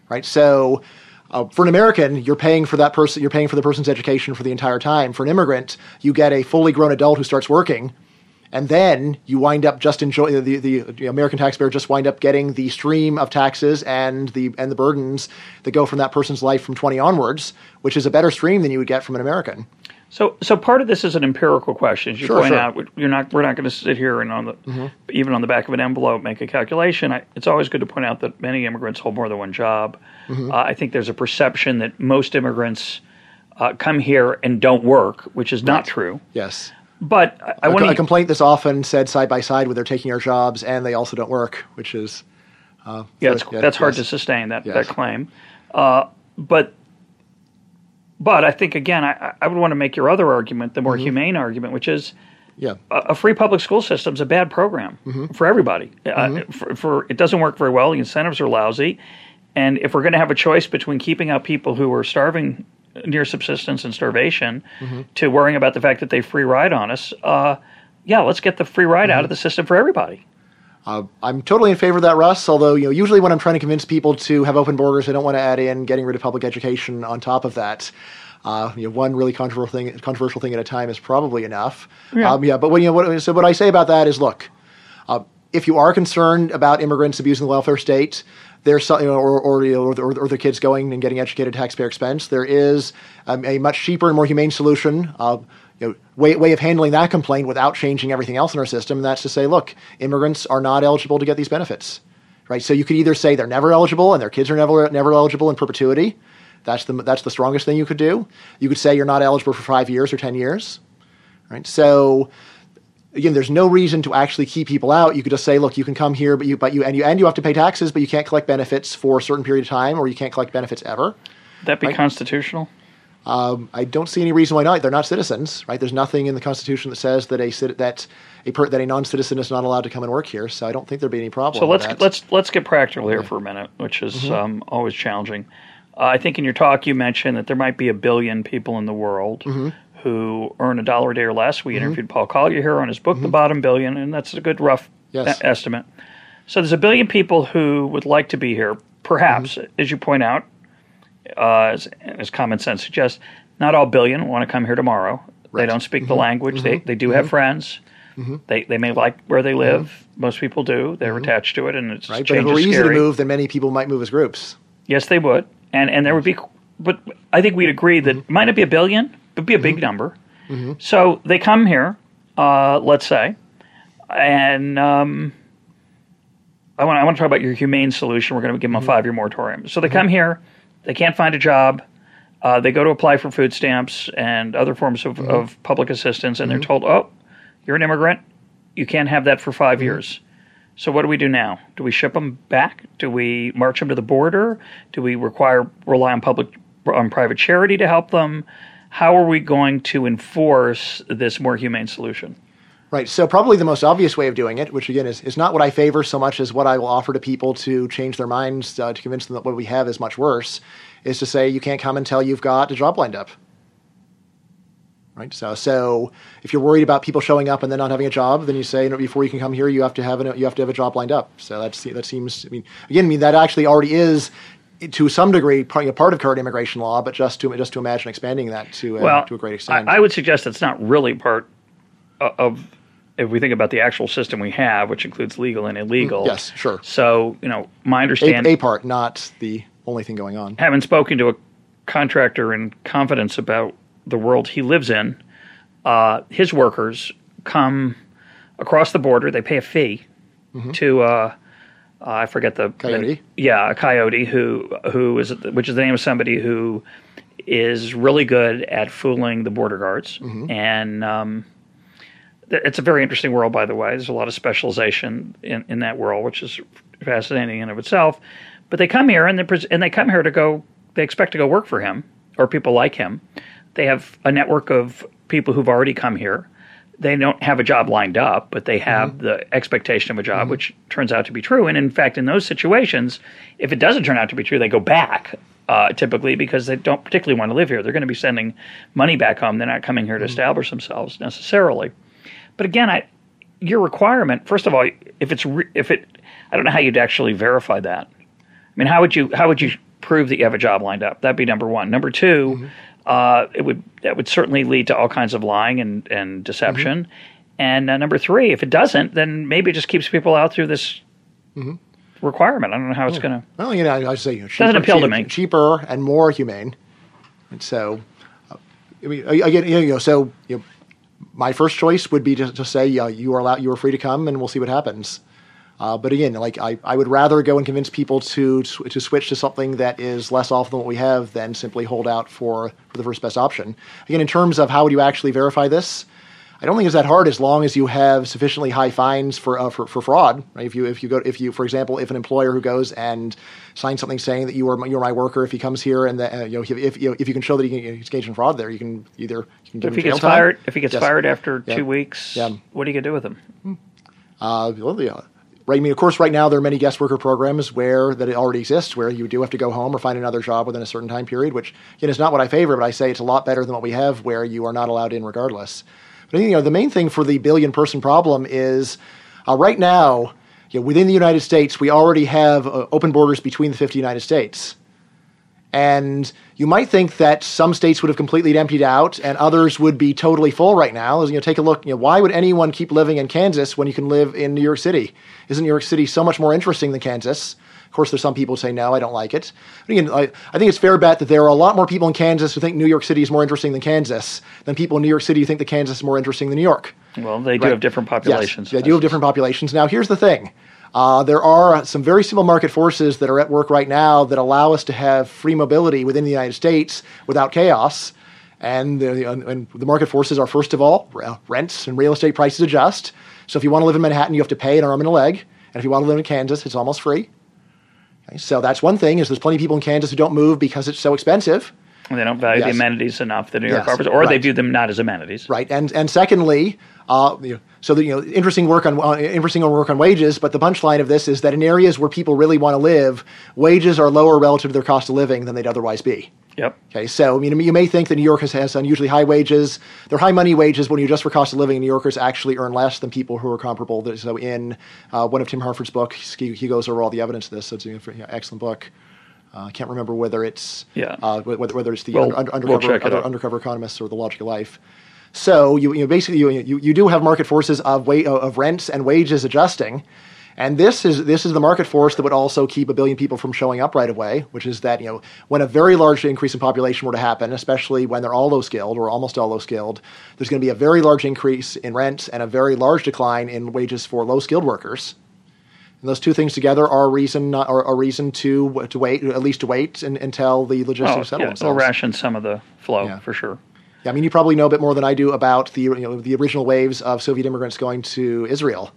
right? So uh, for an American, you're paying for that person, you're paying for the person's education for the entire time. For an immigrant, you get a fully grown adult who starts working, and then you wind up just enjoy the, the, the American taxpayer just wind up getting the stream of taxes and the and the burdens that go from that person's life from 20 onwards, which is a better stream than you would get from an American. So, so part of this is an empirical question. As you Sure, point sure. out, you're not, we're not going to sit here and on the, even on the back of an envelope, make a calculation. I, it's always good to point out that many immigrants hold more than one job. Uh, I think there's a perception that most immigrants uh, come here and don't work, which is not true. Yes. But I, I a, want a to complaint that's often said side by side where they're taking our jobs and they also don't work, which is uh, Yeah, so- it's, that's hard yes. to sustain that, Yes. that claim. Uh, but but I think again, I, I would want to make your other argument, the Mm-hmm. more humane argument, which is Yeah, a, a free public school system is a bad program Mm-hmm. for everybody. Uh, for, for it doesn't work very well. The incentives are lousy, and if we're going to have a choice between keeping out people who are starving near subsistence and starvation Mm-hmm. to worrying about the fact that they free ride on us, uh, yeah, let's get the free ride Mm-hmm. out of the system for everybody. uh, I'm totally in favor of that, Russ. Although you know, usually when I'm trying to convince people to have open borders, I don't want to add in getting rid of public education on top of that. Uh, you know, one really controversial thing, controversial thing at a time is probably enough. Yeah. Um, yeah but what, you know, what, so what I say about that is, look, uh, if you are concerned about immigrants abusing the welfare state, there's some, you know, or or, you know, or, or, or kids going and getting educated at taxpayer expense. There is um, a much cheaper and more humane solution. Uh, you know, way, way of handling that complaint without changing everything else in our system. And that's to say, look, immigrants are not eligible to get these benefits, right? So you could either say they're never eligible and their kids are never never eligible in perpetuity. That's the that's the strongest thing you could do. You could say you're not eligible for five years or ten years, right? So again, there's no reason to actually keep people out. You could just say, look, you can come here, but you but you and you and you have to pay taxes, but you can't collect benefits for a certain period of time, or you can't collect benefits ever. Would that be Right. constitutional? Um, I don't see any reason why not. They're not citizens, right? There's nothing in the Constitution that says that a that a per- that a non-citizen is not allowed to come and work here. So I don't think there'd be any problem. So let's let's let's get practical here for a minute, which is um, always challenging. Uh, I think in your talk you mentioned that there might be a billion people in the world who earn a dollar a day or less. We mm-hmm. interviewed Paul Collier here on his book, The mm-hmm. Bottom Billion, and that's a good rough Yes. e- estimate. So there's a billion people who would like to be here. Perhaps, mm-hmm. as you point out, uh, as, as common sense suggests, not all billion want to come here tomorrow. They don't speak the language. They they do have friends. They they may like where they live. Most people do. They're attached to it, and it's right? But if it were easy scary. to move, then many people might move as groups. Yes, they would, and and there would be, but I think we'd agree that it might not be a billion, but be a Mm-hmm. big number. So they come here, uh, let's say, and um, I want I want to talk about your humane solution. We're going to give them a Mm-hmm. five year moratorium. So they come here, they can't find a job. Uh, they go to apply for food stamps and other forms of, Mm-hmm. of public assistance, and they're told, "Oh, you're an immigrant. You can't have that for 5 Mm-hmm. years." So what do we do now? Do we ship them back? Do we march them to the border? Do we require rely on public on private charity to help them? How are we going to enforce this more humane solution? Right. So probably the most obvious way of doing it, which again is, is not what I favor so much as what I will offer to people to change their minds uh, to convince them that what we have is much worse, is to say you can't come until you've got a job lined up. Right. So so if you're worried about people showing up and then not having a job, then you say you know, before you can come here, you have to have an, you have to have a job lined up. So that's that seems. I mean, again, I mean that actually already is. To some degree, part, part of current immigration law, but just to just to imagine expanding that to uh, Well, to a great extent. I would suggest it's not really part of if we think about the actual system we have, which includes legal and illegal. Mm, yes, sure. So you know, my a, understanding, a part, not the only thing going on. having spoken to a contractor in confidence about the world he lives in, uh, his workers come across the border. They pay a fee to uh, uh, I forget the. Coyote? the- yeah, a coyote who who is which is the name of somebody who is really good at fooling the border guards Mm-hmm. and. Um, th- it's a very interesting world, by the way. There's a lot of specialization in, in that world, which is fascinating in of itself. But they come here and they pres- and they come here to go. They expect to go work for him or people like him. They have a network of people who've already come here. They don't have a job lined up, but they have mm-hmm. the expectation of a job, mm-hmm. which turns out to be true. And in fact, in those situations, if it doesn't turn out to be true, they go back uh, typically because they don't particularly want to live here. They're going to be sending money back home. They're not coming here to mm-hmm. establish themselves necessarily. But again, I, your requirement, first of all, if it's re, if it, I don't know how you'd actually verify that. I mean, how would you how would you prove that you have a job lined up? That'd be number one. Number 2 uh, it would that would certainly lead to all kinds of lying and and deception. And uh, number three, if it doesn't, then maybe it just keeps people out through this requirement. I don't know how it's going to. Well, you know, I, say you know, cheaper, Doesn't appeal to me. cheaper and more humane. And so, uh, I mean, again, you know, so you know, my first choice would be to, to say, yeah, you are allowed, you are free to come, and we'll see what happens. Uh, but again, like I, I would rather go and convince people to to switch to something that is less awful than what we have than simply hold out for, for the first best option. Again, in terms of how would you actually verify this, I don't think it's that hard as long as you have sufficiently high fines for uh, for, for fraud. Right? If you if you go if you for example if an employer who goes and signs something saying that you are you're my worker if he comes here and that, uh, you know if if you, know, if you can show that he can he's engaged in fraud there you can either you can give If he gets time. fired, if he gets Yes. fired after Yeah. two weeks, Yeah. what are you going to do with him? Uh, well, yeah. Right. I mean, of course, right now there are many guest worker programs where that it already exists, where you do have to go home or find another job within a certain time period. Which again is not what I favor, but I say it's a lot better than what we have, where you are not allowed in regardless. But you know, the main thing for the billion person problem is uh, right now, within the United States, we already have uh, open borders between the 50 United States. And you might think that some states would have completely emptied out and others would be totally full right now. You know, take a look. You know, why would anyone keep living in Kansas when you can live in New York City? Isn't New York City so much more interesting than Kansas? Of course, there's some people who say no, I don't like it. But again, I, I think it's fair bet that there are a lot more people in Kansas who think New York City is more interesting than Kansas than people in New York City who think that Kansas is more interesting than New York. Well, they do Right. have different populations. Yes, they do have different populations. Now, here's the thing. Uh, there are some very simple market forces that are at work right now that allow us to have free mobility within the United States without chaos. And the, and the market forces are, first of all, rents and real estate prices adjust. So if you want to live in Manhattan, you have to pay an arm and a leg. And if you want to live in Kansas, it's almost free. Okay, so that's one thing is there's plenty of people in Kansas who don't move because it's so expensive. And they don't value yes. the amenities enough, the New York yes. offers, or right. they view them not as amenities. Right, and and secondly, uh, you know, so the, you know, interesting work on uh, interesting work on wages. But the punchline of this is that in areas where people really want to live, wages are lower relative to their cost of living than they'd otherwise be. Yep. Okay, so I mean, you may think that New York has, unusually high wages. They're high money wages, but when you adjust for cost of living, New Yorkers actually earn less than people who are comparable. So in uh, one of Tim Harford's books, he, he, goes over all the evidence of this. So it's an excellent book. Uh, I can't remember whether it's yeah. Uh, whether, whether it's the well, under, undercover, we'll under, undercover economists or the Logic of Life. So you, you know, basically you, you, you do have market forces of, wa- of rents and wages adjusting. And this is this is the market force that would also keep a billion people from showing up right away, which is that you know when a very large increase in population were to happen, especially when they're all low skilled or almost all low skilled, there's going to be a very large increase in rent and a very large decline in wages for low skilled workers. And those two things together are a reason are a reason to to wait at least to wait and, until the logistics oh, settle yeah, themselves. It'll ration some of the flow yeah. for sure. I mean you probably know a bit more than I do about the you know, the original waves of Soviet immigrants going to Israel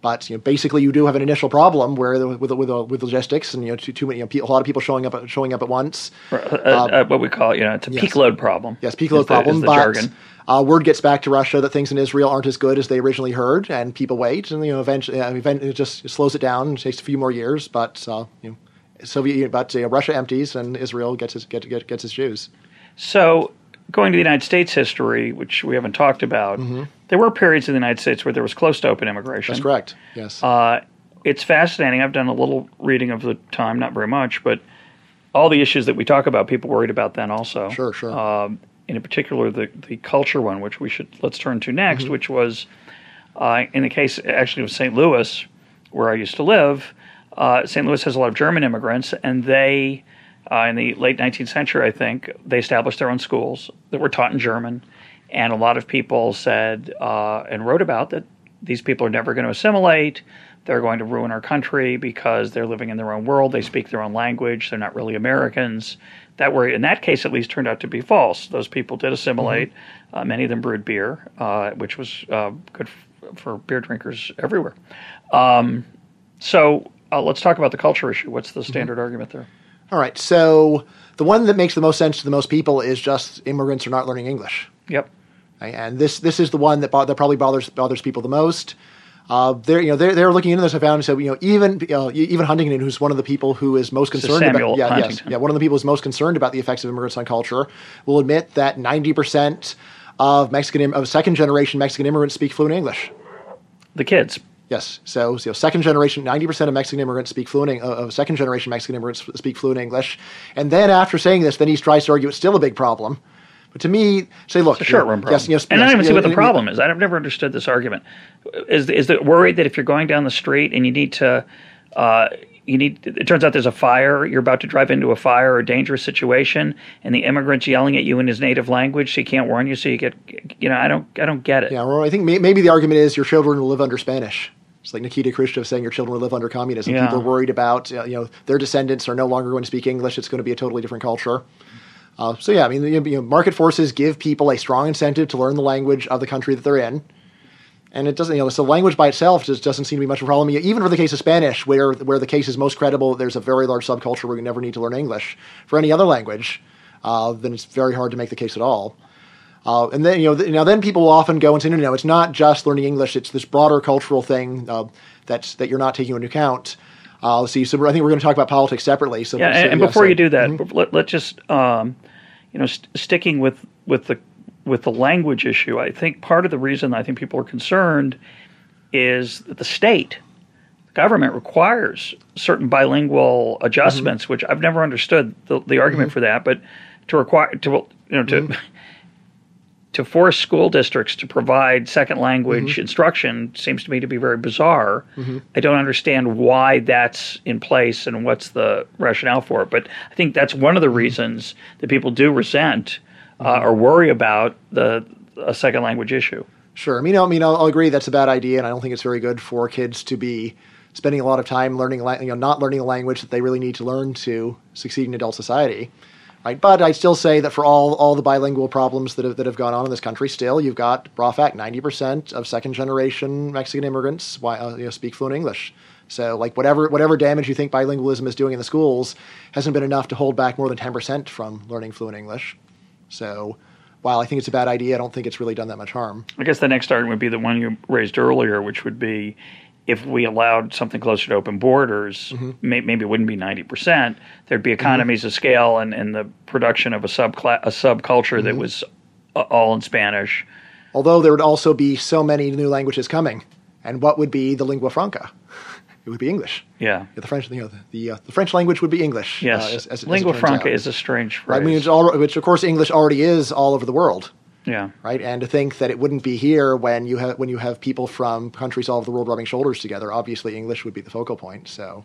but you know, basically, you do have an initial problem where the, with with, with logistics and you know too, too many you know, a lot of people showing up showing up at once. Uh, uh, what we call you know it's a yes. peak load problem. Yes, peak load the, problem. but uh, word gets back to Russia that things in Israel aren't as good as they originally heard, and people wait, and you know eventually, uh, eventually it just slows it down. It takes a few more years, but uh, you know, Soviet, but Russia empties and Israel gets its get, get, gets its Jews. So going to the United States history, which we haven't talked about, mm-hmm. there were periods in the United States where there was close to open immigration. That's correct. Yes. Uh, it's fascinating. I've done a little reading of the time, not very much, but all the issues that we talk about, people worried about then also. Sure, sure. Uh, in particular, the the culture one, which we should let's turn to next, mm-hmm. which was uh, in the case actually of St. Louis, where I used to live. Uh, St. Louis has a lot of German immigrants, and they uh, in the late 19th century, I think, they established their own schools that were taught in German. And a lot of people said uh, and wrote about that these people are never going to assimilate. They're going to ruin our country because they're living in their own world. They speak their own language. They're not really Americans. That were, in that case, at least turned out to be false. Those people did assimilate. Mm-hmm. Uh, many of them brewed beer, uh, which was uh, good f- for beer drinkers everywhere. Um, so uh, let's talk about the culture issue. What's the standard mm-hmm. argument there? All right. So the one that makes the most sense to the most people is just immigrants are not learning English. Yep. And this this is the one that bo- that probably bothers bothers people the most. Uh, they're you know they're, they're looking into this. I found so you know even uh, even Huntington, who's one of the people who is most concerned Samuel about yeah yes, yeah one of the people who's most concerned about the effects of immigrants on culture, will admit that ninety percent of Mexican of second generation Mexican immigrants speak fluent English. The kids. Yes. So, so second generation, 90% of Mexican immigrants speak fluent, uh, second generation Mexican immigrants speak fluent English. And then after saying this, then he tries to argue it's still a big problem. But to me, say, look, it's a short run problem. Yes, yes, and yes, I don't even see what the problem is. I've never understood this argument. Is is it worried that if you're going down the street and you need to, uh, you need it turns out there's a fire you're about to drive into a fire or a dangerous situation and the immigrant's yelling at you in his native language so he can't warn you so you get you know i don't i don't get it yeah well i think maybe the argument is your children will live under spanish it's like Nikita Khrushchev saying your children will live under communism. Yeah. People are worried about you know their descendants are no longer going to speak English. It's going to be a totally different culture. Uh, so yeah, I mean, you know, market forces give people a strong incentive to learn the language of the country that they're in, and it doesn't. You know, so language by itself just doesn't seem to be much of a problem. Even for the case of Spanish, where where the case is most credible, there's a very large subculture where you never need to learn English. For any other language, uh, then it's very hard to make the case at all. Uh, and then you know, th- now then people will often go and say, no, no, it's not just learning English; it's this broader cultural thing uh, that's that you're not taking into account. Uh, let's see. So I think we're going to talk about politics separately. So yeah, so, and, and before so, you do that, mm-hmm. let, us just um, you know st- sticking with with the with the language issue. I think part of the reason I think people are concerned is that the state the government requires certain bilingual adjustments, mm-hmm. which I've never understood the, the argument mm-hmm. for that, but to require to you know to mm-hmm to force school districts to provide second language mm-hmm. instruction seems to me to be very bizarre. Mm-hmm. I don't understand why that's in place and what's the rationale for it. But I think that's one of the mm-hmm. reasons that people do resent uh, mm-hmm. or worry about the a second language issue. Sure. I mean, I mean, I'll, agree that's a bad idea, and I don't think it's very good for kids to be spending a lot of time learning, you know, not learning a language that they really need to learn to succeed in adult society. Right? But I'd still say that for all, all the bilingual problems that have, that have gone on in this country, still you've got ninety percent of second generation Mexican immigrants uh, you know, speak fluent English. So, like whatever whatever damage you think bilingualism is doing in the schools hasn't been enough to hold back more than ten percent from learning fluent English. So, while I think it's a bad idea, I don't think it's really done that much harm. I guess the next argument would be the one you raised earlier, which would be if we allowed something closer to open borders, mm-hmm. may, maybe it wouldn't be 90%. There'd be economies mm-hmm. of scale and, and the production of a, subcla- a subculture mm-hmm. that was uh, all in Spanish. Although there would also be so many new languages coming. And what would be the lingua franca? it would be English. Yeah. yeah the French, you know, the, the, uh, the, French language would be English. Yes. Uh, as, as, lingua as franca out. is a strange phrase. Right? I mean, all, which, of course, English already is all over the world. Yeah. Right. And to think that it wouldn't be here when you have when you have people from countries all over the world rubbing shoulders together, obviously English would be the focal point. So,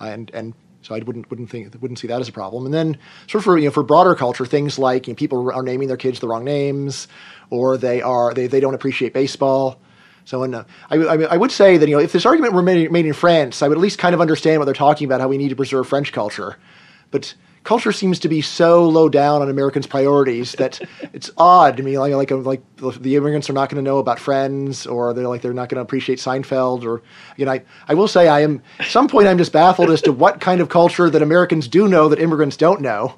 and and so I wouldn't wouldn't think wouldn't see that as a problem. And then sort of for you know for broader culture, things like you know, people are naming their kids the wrong names, or they are they, they don't appreciate baseball. So, in, uh, I, I, I, would say that you know if this argument were made, made in France, I would at least kind of understand what they're talking about, how we need to preserve French culture. But culture seems to be so low down on Americans' priorities that it's odd to me. Like like like the immigrants are not going to know about Friends, or they're like they're not going to appreciate Seinfeld, or you know. I, I will say I am at some point I'm just baffled as to what kind of culture that Americans do know that immigrants don't know.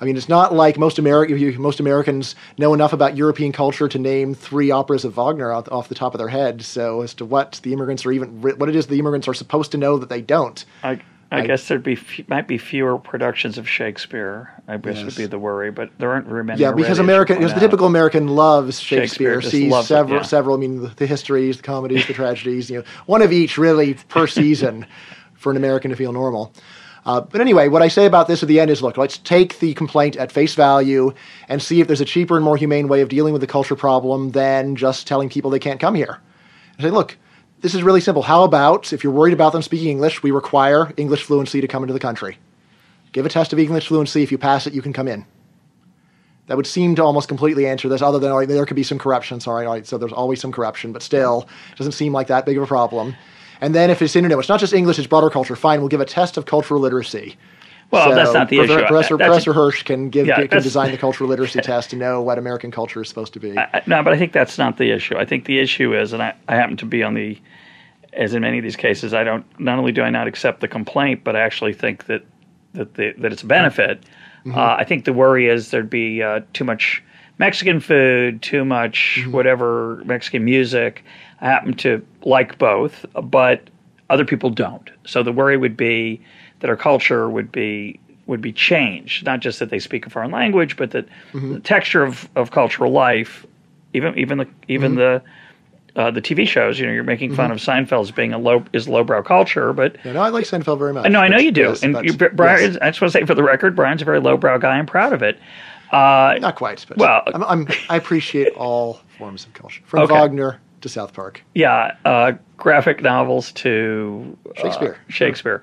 I mean, it's not like most Ameri- most Americans know enough about European culture to name three operas of Wagner off, off the top of their head. So, as to what the immigrants are even, what it is the immigrants are supposed to know that they don't. I, I, I guess there'd be might be fewer productions of Shakespeare. I guess yes. would be the worry, but there aren't very many. Yeah, because American, because the typical American loves Shakespeare, Shakespeare sees several, it, yeah. several. I mean, the, the, histories, the comedies, the tragedies. You know, one of each really per season for an American to feel normal. Uh, but anyway, what I say about this at the end is, look, let's take the complaint at face value and see if there's a cheaper and more humane way of dealing with the culture problem than just telling people they can't come here. And say, look this is really simple. How about if you're worried about them speaking English, we require English fluency to come into the country? Give a test of English fluency. If you pass it, you can come in. That would seem to almost completely answer this, other than there could be some corruption. Sorry, right, so there's always some corruption, but still, it doesn't seem like that big of a problem. And then if it's internet, it's not just English, it's broader culture, fine, we'll give a test of cultural literacy. Well, so that's not the Professor, issue. Professor, Professor Hirsch can give yeah, can design the cultural literacy test to know what American culture is supposed to be. I, no, but I think that's not the issue. I think the issue is, and I, I happen to be on the as in many of these cases, I don't. Not only do I not accept the complaint, but I actually think that that the, that it's a benefit. Mm-hmm. Uh, I think the worry is there'd be uh, too much Mexican food, too much mm-hmm. whatever Mexican music. I happen to like both, but other people don't. So the worry would be that our culture would be would be changed. Not just that they speak a foreign language, but that mm-hmm. the texture of, of cultural life, even even the even mm-hmm. the uh, the TV shows. You know, you're making fun mm-hmm. of Seinfeld as being a low is lowbrow culture, but yeah, no, I like Seinfeld very much. No, I know you do, yes, and you, Bryan. Yes. I just want to say for the record, Bryan's a very lowbrow guy. I'm proud of it. Uh, Not quite, but well, I'm, I'm, i appreciate all forms of culture, from okay. Wagner to South Park. Yeah, uh, graphic novels to uh, Shakespeare. Shakespeare.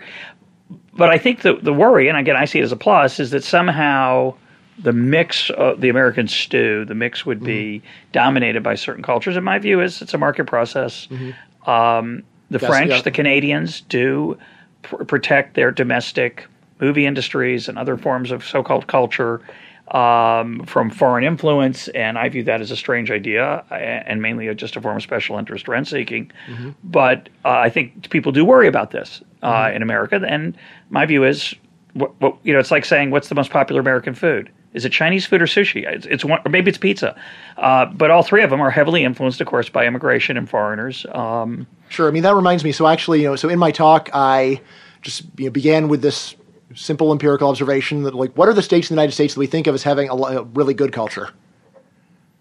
But I think the the worry, and again, I see it as a plus, is that somehow the mix, of the American stew, the mix would be mm-hmm. dominated by certain cultures. In my view, is it's a market process. Mm-hmm. Um, the yes, French, yeah. the Canadians do pr- protect their domestic movie industries and other forms of so-called culture um, from foreign influence, and I view that as a strange idea and mainly just a form of special interest rent seeking. Mm-hmm. But uh, I think people do worry about this uh, mm-hmm. in America, and my view is, what, what, you know, it's like saying, "What's the most popular American food?" Is it Chinese food or sushi? It's, it's one, or maybe it's pizza. Uh, but all three of them are heavily influenced, of course, by immigration and foreigners. Um, sure. I mean, that reminds me. So actually, you know, so in my talk, I just you know, began with this simple empirical observation that, like, what are the states in the United States that we think of as having a, a really good culture?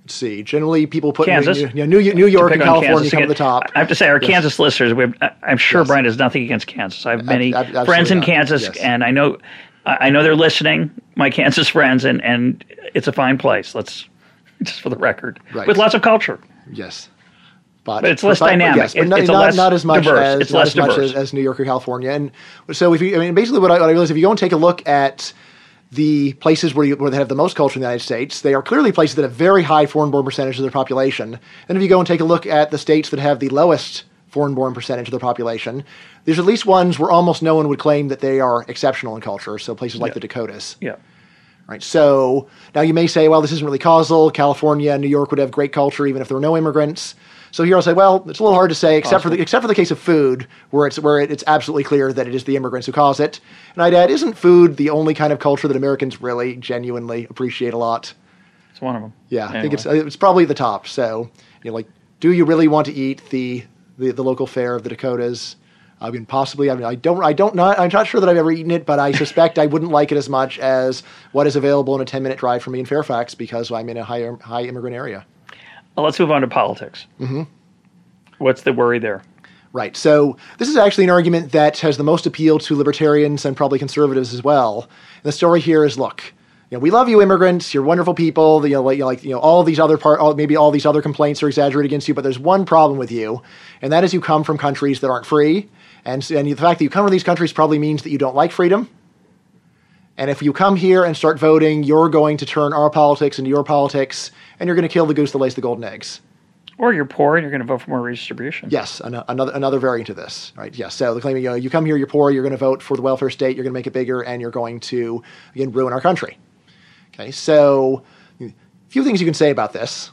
Let's see. Generally, people put Kansas, New, you know, New, New York and California Kansas come to the top. I have to say, our yes. Kansas listeners, I'm sure yes. Bryan has nothing against Kansas. I have many ab- ab- friends in not. Kansas, yes. and I know I know they're listening, my Kansas friends, and, and it's a fine place. Let's just for the record, right. with lots of culture. Yes, but, but it's less dynamic. Yes, but not, it's not, less not as much diverse. as it's less as diverse. much as, as, New York or California. And so, if you, I mean, basically, what I, what I realize, if you go and take a look at the places where, you, where they have the most culture in the United States, they are clearly places that have very high foreign-born percentage of their population. And if you go and take a look at the states that have the lowest foreign-born percentage of their population. There's at least ones where almost no one would claim that they are exceptional in culture. So places like Yeah. the Dakotas. Yeah. Right. So now you may say, well, this isn't really causal. California and New York would have great culture even if there were no immigrants. So here I'll say, well, it's a little hard to say, except for the, except for the case of food, where it's where it, it's absolutely clear that it is the immigrants who cause it. And I'd add, isn't food the only kind of culture that Americans really genuinely appreciate a lot? It's one of them. Yeah, I think it's it's probably the top. So you know, like, do you really want to eat the the, the local fare of the Dakotas? I mean, possibly. I mean, I don't. I don't not. I'm not sure that I've ever eaten it, but I suspect I wouldn't like it as much as what is available in a 10 minute drive from me in Fairfax because I'm in a high high immigrant area. Well, let's move on to politics. Mm-hmm. What's the worry there? Right. So this is actually an argument that has the most appeal to libertarians and probably conservatives as well. And the story here is: look, you know, we love you, immigrants. You're wonderful people. You know, like, you know, like you know, all these other part, all, maybe all these other complaints are exaggerated against you, but there's one problem with you, and that is you come from countries that aren't free, and and the fact that you come from these countries probably means that you don't like freedom. And if you come here and start voting, you're going to turn our politics into your politics, and you're going to kill the goose that lays the golden eggs. Or you're poor and you're going to vote for more redistribution. Yes, an- another another variant of this, right? Yes. So the claim, you know, you come here, you're poor, you're going to vote for the welfare state, you're going to make it bigger, and you're going to again ruin our country. Okay. So a few things you can say about this,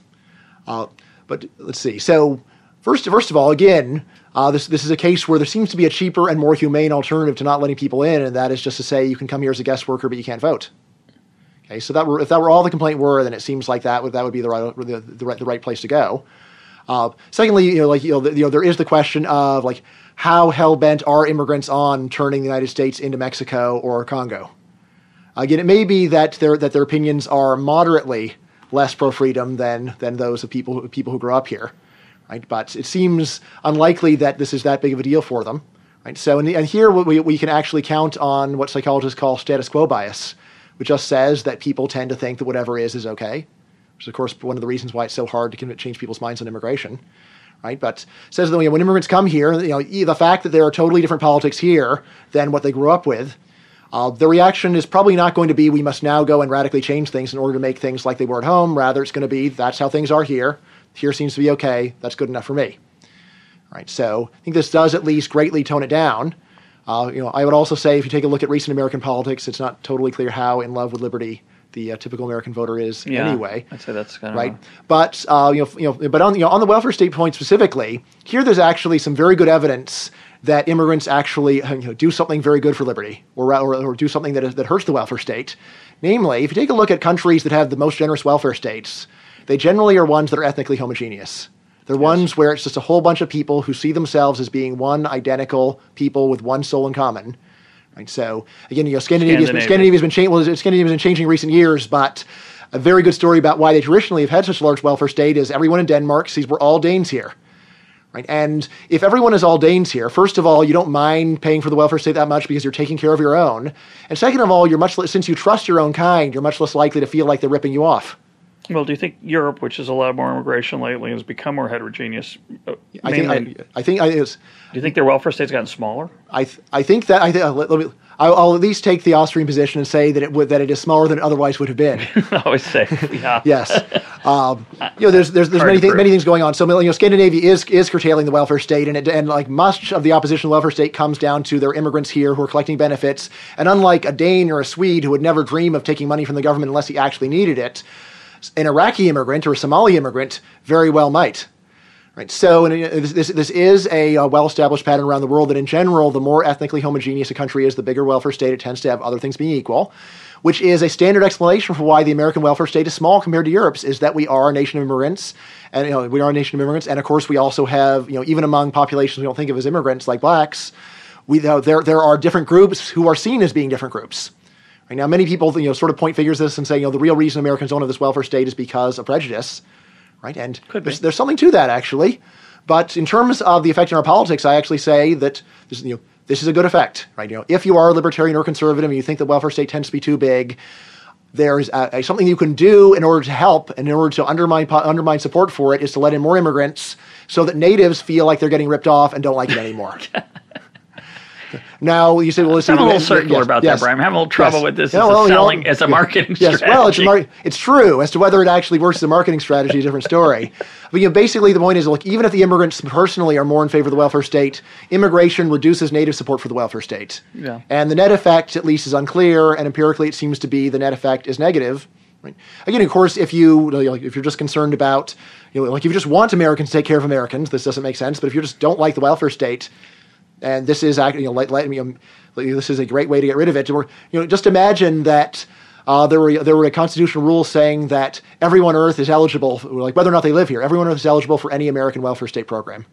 uh, but let's see. So first, first of all, again, uh, this this is a case where there seems to be a cheaper and more humane alternative to not letting people in, and that is just to say you can come here as a guest worker, but you can't vote. Okay, so that were, if that were all the complaint were, then it seems like that would that would be the right the, the right the right place to go. Uh, secondly, you know, like you know, the, you know, there is the question of like how hell bent are immigrants on turning the United States into Mexico or Congo? Again, it may be that their that their opinions are moderately less pro freedom than than those of people people who grew up here, right? But it seems unlikely that this is that big of a deal for them, right? So, and, and here we we can actually count on what psychologists call status quo bias, which just says that people tend to think that whatever is is okay which is of course one of the reasons why it's so hard to change people's minds on immigration, right? But says that when immigrants come here, you know, the fact that there are totally different politics here than what they grew up with, uh, the reaction is probably not going to be we must now go and radically change things in order to make things like they were at home. Rather, it's going to be that's how things are here. Here seems to be okay. That's good enough for me. All right. So I think this does at least greatly tone it down. Uh, you know, I would also say if you take a look at recent American politics, it's not totally clear how in love with liberty the uh, typical American voter is Yeah, anyway I'd say that's kind of right? But uh, you know, you know, but on you know, on the welfare state point specifically, here there's actually some very good evidence that immigrants actually uh, you know, do something very good for liberty, or or, or do something that is, that hurts the welfare state. Namely, if you take a look at countries that have the most generous welfare states, they generally are ones that are ethnically homogeneous. They're ones where it's just a whole bunch of people who see themselves as being one identical people with one soul in common. Right. So again, you know, Scandinavia's been, Scandinavia. Scandinavia's been changing. Well, Scandinavia's been changing in recent years, but a very good story about why they traditionally have had such a large welfare state is everyone in Denmark sees we're all Danes here. Right. And if everyone is all Danes here, first of all, you don't mind paying for the welfare state that much because you're taking care of your own. And second of all, you're much less, since you trust your own kind, you're much less likely to feel like they're ripping you off. Well, do you think Europe, which has allowed more immigration lately, has become more heterogeneous? uh, I think I, I think I, do you think their welfare state's gotten smaller? I, th- I think that I th- uh, let, let me. I'll, I'll at least take the Austrian position and say that it would, that it is smaller than it otherwise would have been. I always say, yeah. yes. Um, you know, there's there's, there's many things many things going on. So you know, Scandinavia is is curtailing the welfare state, and it, and like much of the opposition to welfare state comes down to their immigrants here who are collecting benefits. And unlike a Dane or a Swede who would never dream of taking money from the government unless he actually needed it, an Iraqi immigrant or a Somali immigrant very well might. Right. So and, uh, this, this, is a uh, well-established pattern around the world that, in general, the more ethnically homogeneous a country is, the bigger welfare state it tends to have. Other things being equal, which is a standard explanation for why the American welfare state is small compared to Europe's, is that we are a nation of immigrants, and you know, we are a nation of immigrants, and of course we also have you know even among populations we don't think of as immigrants like blacks, we there there are different groups who are seen as being different groups. Right now, many people you know sort of point figures this and say you know the real reason Americans don't have this welfare state is because of prejudice, right? And there's, there's something to that actually, but in terms of the effect on our politics, I actually say that this you know this is a good effect, right? You know, if you are a libertarian or conservative and you think the welfare state tends to be too big, there's a, a- something you can do in order to help and in order to undermine undermine support for it is to let in more immigrants so that natives feel like they're getting ripped off and don't like it anymore. Now you say, well, listen, I'm a little circular yes, about yes, that, Bryan. I'm having a little trouble yes. with this Yeah, as well, a you know, as a marketing Yes, strategy. well, it's a mar- it's true as to whether it actually works as a marketing strategy. A different story. but you know, basically, the point is, look, even if the immigrants personally are more in favor of the welfare state, immigration reduces native support for the welfare state. Yeah. And the net effect, at least, is unclear. And empirically, it seems to be the net effect is negative. Right. Again, of course, if you like, if you're just concerned about, you know, like if you just want Americans to take care of Americans, this doesn't make sense. But if you just don't like the welfare state, and this is actually, you know, let, let me, um, this is a great way to get rid of it. Or, you know, just imagine that uh, there were there were a constitutional rule saying that everyone on Earth is eligible, like whether or not they live here, everyone on Earth is eligible for any American welfare state program.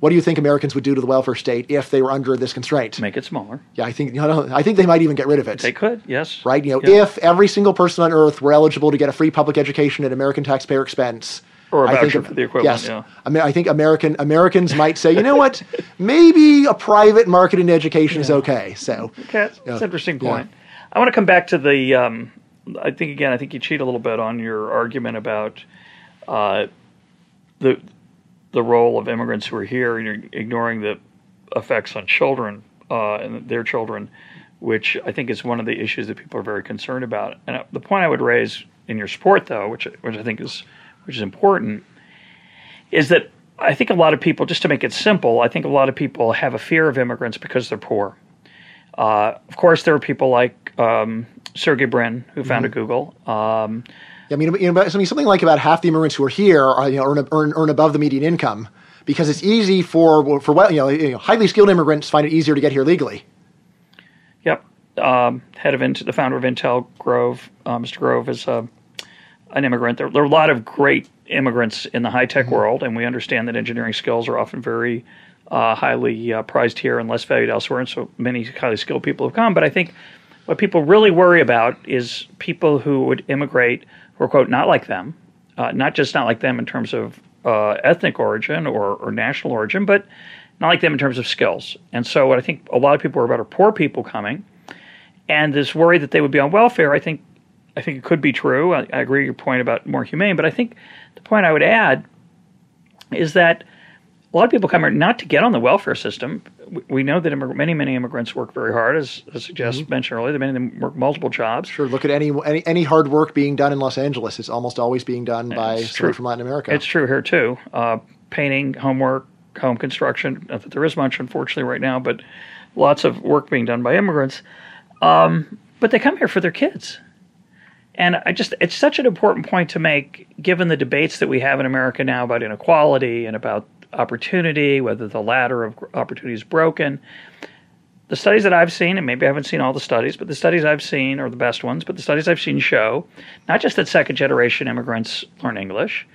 What do you think Americans would do to the welfare state if they were under this constraint? Make it smaller. Yeah, I think you know, I think they might even get rid of it. They could, yes. Right? You know, Yeah. if every single person on Earth were eligible to get a free public education at American taxpayer expense, Or a I think voucher for the equivalent, Yes, yeah. I mean, I think American Americans might say, you know what, maybe a private market in education is okay. So, Okay, that's, that's Yeah. an interesting Yeah. point. I want to come back to the. Um, I think again, I think you cheat a little bit on your argument about uh, the the role of immigrants who are here, and you're ignoring the effects on children uh, and their children, which I think is one of the issues that people are very concerned about. And uh, the point I would raise in your support, though, which which I think is which is important, is that I think a lot of people, just to make it simple, I think a lot of people have a fear of immigrants because they're poor. Uh, of course, there are people like um, Sergey Brin, who founded Google. Um, I mean, you know, I mean, something like about half the immigrants who are here are, you know, earn, earn, earn above the median income because it's easy for for well, you know, you know, highly skilled immigrants find it easier to get here legally. yep, um, head of Int- the founder of Intel, Grove, uh, Mr. Grove is uh, an immigrant. There, there are a lot of great immigrants in the high tech world, and we understand that engineering skills are often very uh, highly uh, prized here and less valued elsewhere. And so many highly skilled people have come. But I think what people really worry about is people who would immigrate who are quote not like them, uh, not just not like them in terms of uh, ethnic origin or, or national origin, but not like them in terms of skills. And so what I think a lot of people are about are poor people coming, and this worry that they would be on welfare. I think I think it could be true. I, I agree with your point about more humane, but I think the point I would add is that a lot of people come here not to get on the welfare system. We- We know that immig- many, many immigrants work very hard, as, as Jess mentioned earlier. Many of them work multiple jobs. Sure, look at any any any hard work being done in Los Angeles. It's almost always being done by someone from Latin America. It's true here too. Uh, painting, homework, home construction. Not that there is much, unfortunately, right now, but lots of work being done by immigrants. Um, but they come here for their kids, and I just it's such an important point to make, given the debates that we have in America now about inequality and about opportunity, whether the ladder of opportunity is broken. The studies that I've seen, and maybe I haven't seen all the studies, but the studies I've seen are the best ones. But the studies I've seen show not just that second generation immigrants learn English,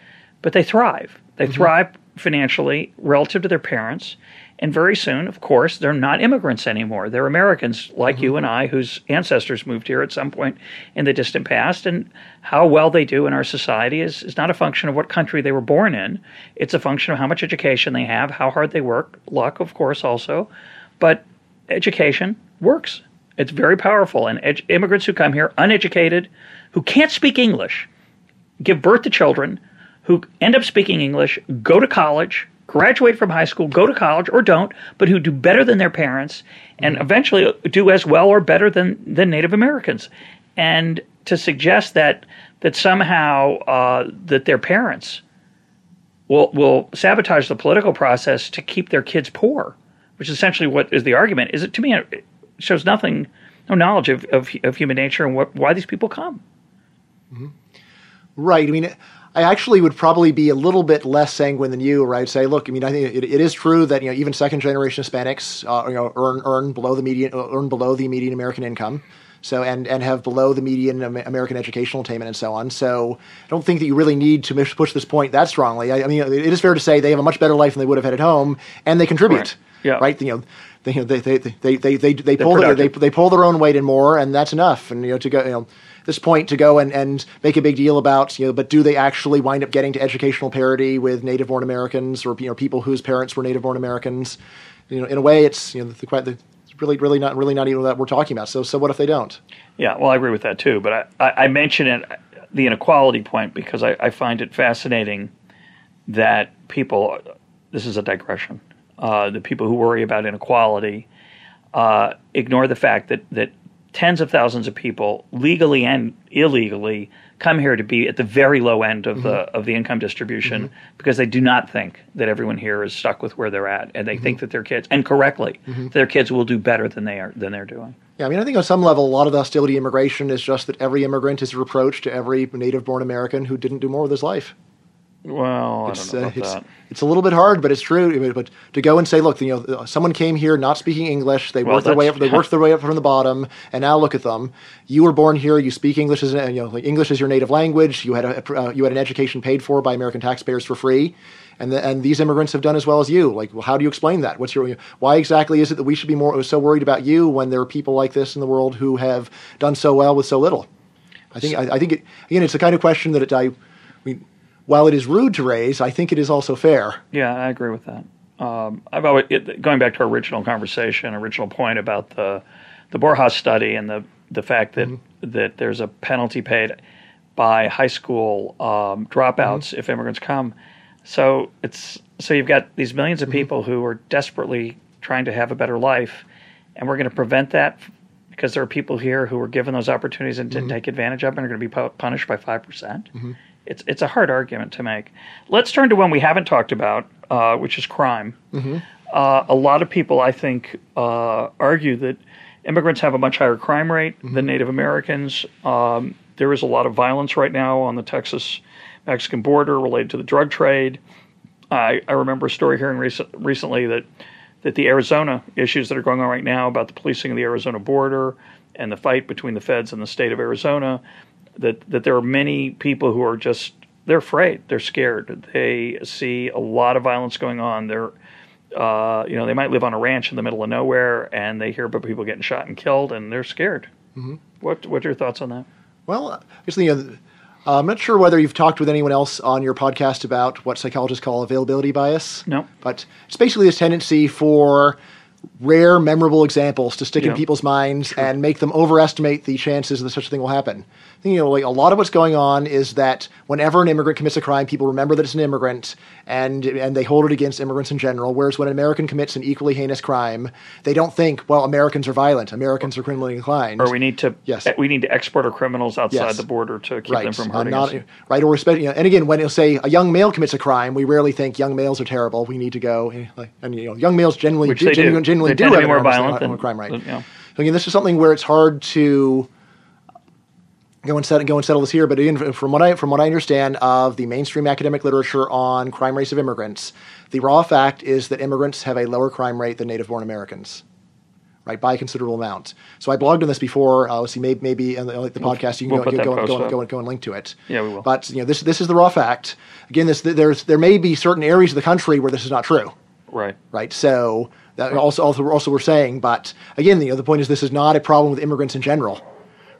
but they thrive. They mm-hmm. thrive financially relative to their parents. And very soon, of course, they're not immigrants anymore. They're Americans like you mm-hmm. and I, whose ancestors moved here at some point in the distant past. And how well they do in our society is, is not a function of what country they were born in. It's a function of how much education they have, how hard they work, luck, of course, also. But education works. It's very powerful. And ed- immigrants who come here uneducated, who can't speak English, give birth to children who end up speaking English, go to college, graduate from high school, go to college or don't, but who do better than their parents and eventually do as well or better than, than Native Americans. And to suggest that that somehow uh, that their parents will will sabotage the political process to keep their kids poor, which is essentially what is the argument, is it to me it shows nothing, no knowledge of, of, of human nature and what, why these people come. Right. I mean, I actually would probably be a little bit less sanguine than you, right? Say, look, I mean, I think it, it is true that you know even second generation Hispanics, uh, you know, earn earn below the median earn below the median American income. So and and have below the median American educational attainment and so on. So I don't think that you really need to push this point that strongly. I, I mean, it is fair to say they have a much better life than they would have had at home, and they contribute. Correct. Yeah. Right. You know, they you know, they they they they they, they pull their, they they pull their own weight and more, and that's enough. And you know, to go you know this point to go and, and make a big deal about you know, but do they actually wind up getting to educational parity with native-born Americans or you know people whose parents were native-born Americans? You know, in a way, it's you know the, the, it's really really not really not even that we're talking about. So so what if they don't? Yeah, well, I agree with that too. But I, I, I mention it, the inequality point, because I, I find it fascinating that people, this is a digression, uh, the people who worry about inequality uh, ignore the fact that that tens of thousands of people, legally and illegally, come here to be at the very low end of the mm-hmm. of the income distribution mm-hmm. because they do not think that everyone here is stuck with where they're at, and they think mm-hmm. that their kids, and correctly, their kids will do better than they are than they're doing. Yeah, I mean, I think on some level, a lot of the hostility to immigration is just that every immigrant is a reproach to every native-born American who didn't do more with his life. Well, I It's, don't know uh, about it's, that. It's a little bit hard, but it's true. But to go and say, look, you know, someone came here not speaking English, they Well, worked their way up, they worked their way up from the bottom, and now look at them. You were born here, you speak English as you know, like English is your native language. You had a, uh, you had an education paid for by American taxpayers for free. And, the, and these immigrants have done as well as you. Like, well, how do you explain that? What's your why exactly is it that we should be more so worried about you when there are people like this in the world who have done so well with so little? I think I, I think it, again, it's the kind of question that it, I, I mean, while it is rude to raise, I think it is also fair. Yeah, I agree with that. Um, I've always it, going back to our original conversation, original point about the the Borjas study and the the fact that mm-hmm. that there's a penalty paid by high school um, dropouts mm-hmm. if immigrants come. So it's so you've got these millions of mm-hmm. people who are desperately trying to have a better life, and we're going to prevent that because there are people here who were given those opportunities and didn't take advantage of them and are going to be punished by 5%. percent It's, it's a hard argument to make. Let's turn to one we haven't talked about, uh, which is crime. Uh, a lot of people, I think, uh, argue that immigrants have a much higher crime rate than Native Americans. Um, there is a lot of violence right now on the Texas Mexican border related to the drug trade. I, I remember a story hearing recent, recently that that the Arizona issues that are going on right now about the policing of the Arizona border and the fight between the feds and the state of Arizona, that that there are many people who are just they're afraid, they're scared. They see a lot of violence going on. They're uh, you know they might live on a ranch in the middle of nowhere and they hear about people getting shot and killed and they're scared. Mm-hmm. What what's your thoughts on that? Well, guess you know, I'm not sure whether you've talked with anyone else on your podcast about what psychologists call availability bias. No. But it's basically this tendency for rare, memorable examples to stick Yeah. in people's minds and make them overestimate the chances that such a thing will happen. You know, like a lot of what's going on is that whenever an immigrant commits a crime, people remember that it's an immigrant and and they hold it against immigrants in general. Whereas when an American commits an equally heinous crime, they don't think, well, Americans are violent, Americans are criminally inclined. Or we need to Yes. we need to export our criminals outside Yes. the border to keep right. them from Uh, hurting not- us. Right, or especially, you know, and again, when it'll say a young male commits a crime, we rarely think young males are terrible. We need to go, eh, and you know, young males generally Which do, they do. genuinely, genuinely They do tend to have be more violent than- crime rate. than- yeah. So again, this is something where it's hard to go and set, go and settle this here. But again, from what I from what I understand of the mainstream academic literature on crime rates of immigrants, the raw fact is that immigrants have a lower crime rate than native-born Americans. Right, by a considerable amount. So I blogged on this before. Uh, let's see, maybe, maybe in the, like the podcast, you can we'll go, put you that go, and- go, and- go, and- go and link to it. Yeah, we will. But you know, this this is the raw fact. Again, this there's there may be certain areas of the country where this is not true Right. right? So that also also also we're saying, but again, you know, the point is this is not a problem with immigrants in general,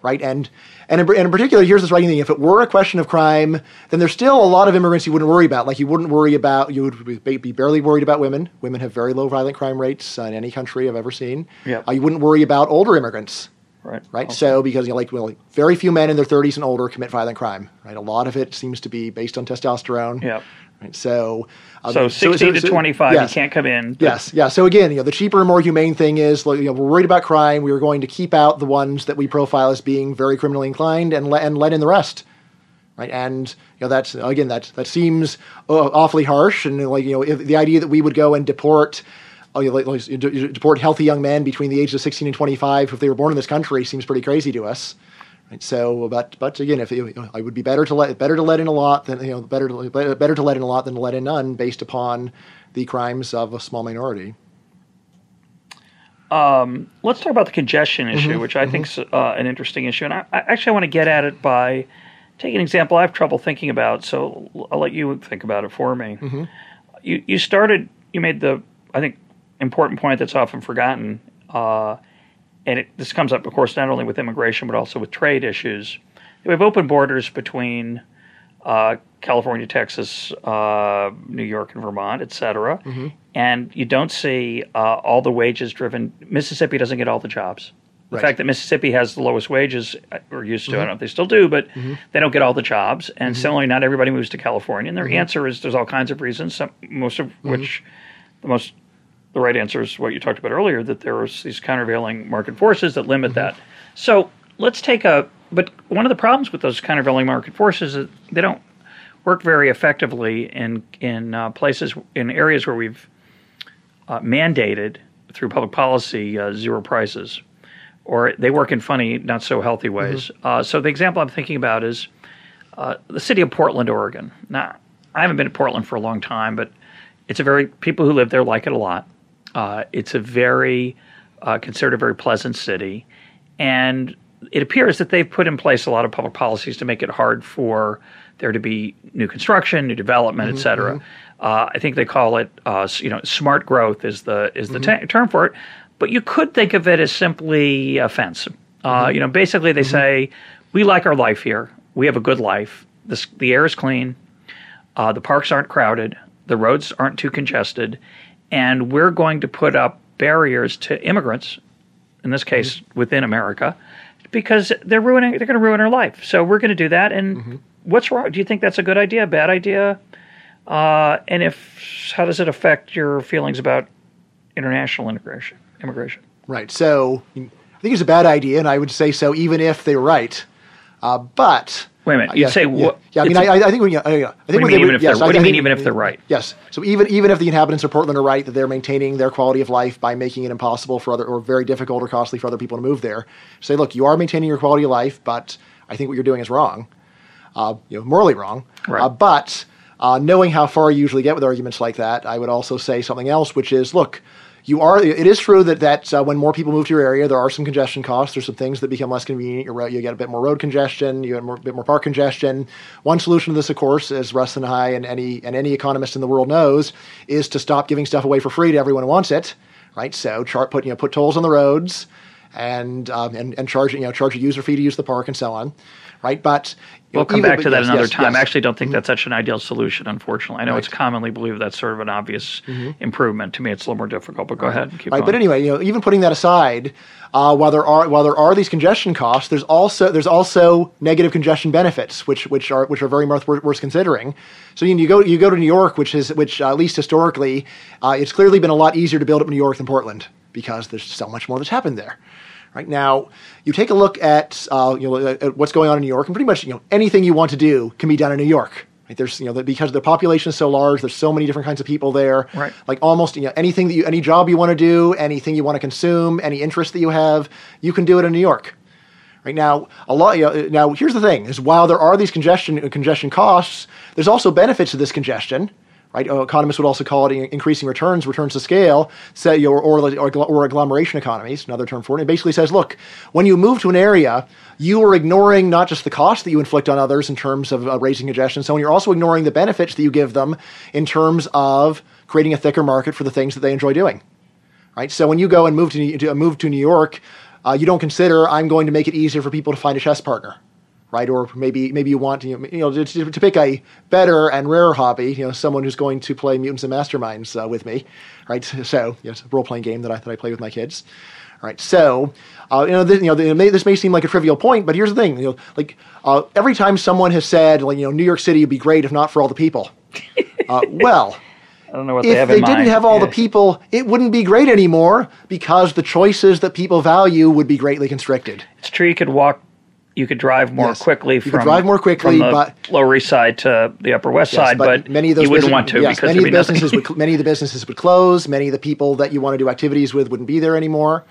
right? And and in, and in particular, here's this writing thing: if it were a question of crime, then there's still a lot of immigrants you wouldn't worry about. Like you wouldn't worry about you would be, barely worried about women. Women have very low violent crime rates in any country I've ever seen. Yep. Uh, you wouldn't worry about older immigrants. Right. Right, Okay. so because you know, like, well, like very few men in their 30s and older commit violent crime. Right, a lot of it seems to be based on testosterone. Yep. Right, so, uh, So 16 to 25, yes. you can't come in. Yes, yeah. So again, you know, the cheaper and more humane thing is, like, you know, we're worried about crime. We are going to keep out the ones that we profile as being very criminally inclined, and let and let in the rest, right? And you know, that's again, that that seems uh, awfully harsh, and like you know, if, the idea that we would go and deport. Oh, you know, like, like, de- de- deport healthy young men between the ages of 16 and 25 if they were born in this country seems pretty crazy to us. Right, so, but but again, if you know, I would be better to let better to let in a lot than you know better to, better to let in a lot than to let in none, based upon the crimes of a small minority. Let's talk about the congestion issue, Mm-hmm. which I think is uh, an interesting issue. And I, I actually want to get at it by taking an example I have trouble thinking about. So I'll let you think about it for me. Mm-hmm. You, you started, you made the, I think, important point that's often forgotten. Uh, and it, this comes up, of course, not only with immigration, but also with trade issues. We have open borders between uh, California, Texas, uh, New York, and Vermont, et cetera. Mm-hmm. And you don't see uh, all the wages driven. Mississippi doesn't get all the jobs. The Right. fact that Mississippi has the lowest wages, uh, or used to, I Mm-hmm. don't know if they still do, but they don't get all the jobs. And similarly, not everybody moves to California. And their Mm-hmm. answer is there's all kinds of reasons, some, most of which, the most the right answer is what you talked about earlier that there are these countervailing market forces that limit that. So let's take a. But one of the problems with those countervailing market forces is they don't work very effectively in in uh, places in areas where we've uh, mandated through public policy uh, zero prices, or they work in funny, not so healthy ways. Uh, so the example I'm thinking about is uh, the city of Portland, Oregon. Now, I haven't been to Portland for a long time, but it's a very people who live there like it a lot. Uh, it's a very uh, considered a very pleasant city, and it appears that they've put in place a lot of public policies to make it hard for there to be new construction, new development, et cetera. Uh, I think they call it, uh, you know, smart growth is the is the ta- term for it. But you could think of it as simply a fence. Uh, You know, basically they say we like our life here. We have a good life. This, the air is clean. Uh, the parks aren't crowded. The roads aren't too congested, and we're going to put up barriers to immigrants, in this case within America, because they're ruining. They're going to ruin our life. So we're going to do that. And what's wrong? Do you think that's a good idea? Bad idea? Uh, and if how does it affect your feelings about international integration, immigration? Right. So I think it's a bad idea, and I would say so even if they're right. Uh, but Wait a minute. Uh, You yeah, say what? Yeah, I mean, I, I think we. Yeah, I think What do you mean even if they're- what do you mean even if they're right? Yes. So even even if the inhabitants of Portland are right that they're maintaining their quality of life by making it impossible for other or very difficult or costly for other people to move there, say, look, you are maintaining your quality of life, but I think what you're doing is wrong. Uh, you know, morally wrong. Right. Uh, but uh, knowing how far you usually get with arguments like that, I would also say something else, which is, look, you are. It is true that that uh, when more people move to your area, there are some congestion costs. There's some things that become less convenient. You're. You get a bit more road congestion. You get a bit more park congestion. One solution to this, of course, as Russ and I and any and any economist in the world knows, is to stop giving stuff away for free to everyone who wants it. Right. So chart put you know put tolls on the roads and um, and and charge you know charge a user fee to use the park and so on. Right. But We'll know, come even- back to that yes, another yes, time. yes. Mm-hmm. I actually don't think that's such an ideal solution, unfortunately. I know it's Right. Mm-hmm. commonly believed that's sort of an obvious improvement. To me, it's a little more difficult, but go ahead. and Keep Right, going. but anyway, you know, even putting that aside, uh, while there are while there are these congestion costs, there's also there's also negative congestion benefits, which which are which are very worth, worth considering. So you, know, you go you go to New York, which is which uh, at least historically, uh, it's clearly been a lot easier to build up New York than Portland because there's so much more that's happened there. Right now, you take a look at uh, you know at at what's going on in New York, and pretty much you know anything you want to do can be done in New York. Right? There's you know because the population is so large, there's so many different kinds of people there. Right. Like almost you know anything that you any job you want to do, anything you want to consume, any interest that you have, you can do it in New York. Right now, a lot. You know, now, here's the thing: is while there are these congestion congestion costs, there's also benefits to this congestion. Right? Uh, economists would also call it increasing returns, returns to scale, say, or, or, or, agglomeration economies, another term for it. It basically says, look, when you move to an area, you are ignoring not just the cost that you inflict on others in terms of uh, raising congestion, so you're also ignoring the benefits that you give them in terms of creating a thicker market for the things that they enjoy doing right? So when you go and move to, to move to New York, uh, you don't consider I'm going to make it easier for people to find a chess partner, right? Or maybe maybe you want to you know to, to pick a better and rarer hobby, you know, someone who's going to play Mutants and Masterminds uh, with me, right? So yes, a role playing game that I that I play with my kids. All right, so uh, you know, this, you know, it may, this may seem like a trivial point, but here's the thing: you know, like uh, every time someone has said, like, you know, New York City would be great if not for all the people. Uh, well, I don't know what they if have they in didn't have all the people, it wouldn't be great anymore because the choices that people value would be greatly constricted. It's true. You could walk. You could drive more Yes. quickly You could from drive more quickly, but- Lower East Side to the Upper West Yes, Side, but, many of those you wouldn't business- want to yes, because many of the be businesses would many of the businesses would close. Many of the people that you want to do activities with wouldn't be there anymore,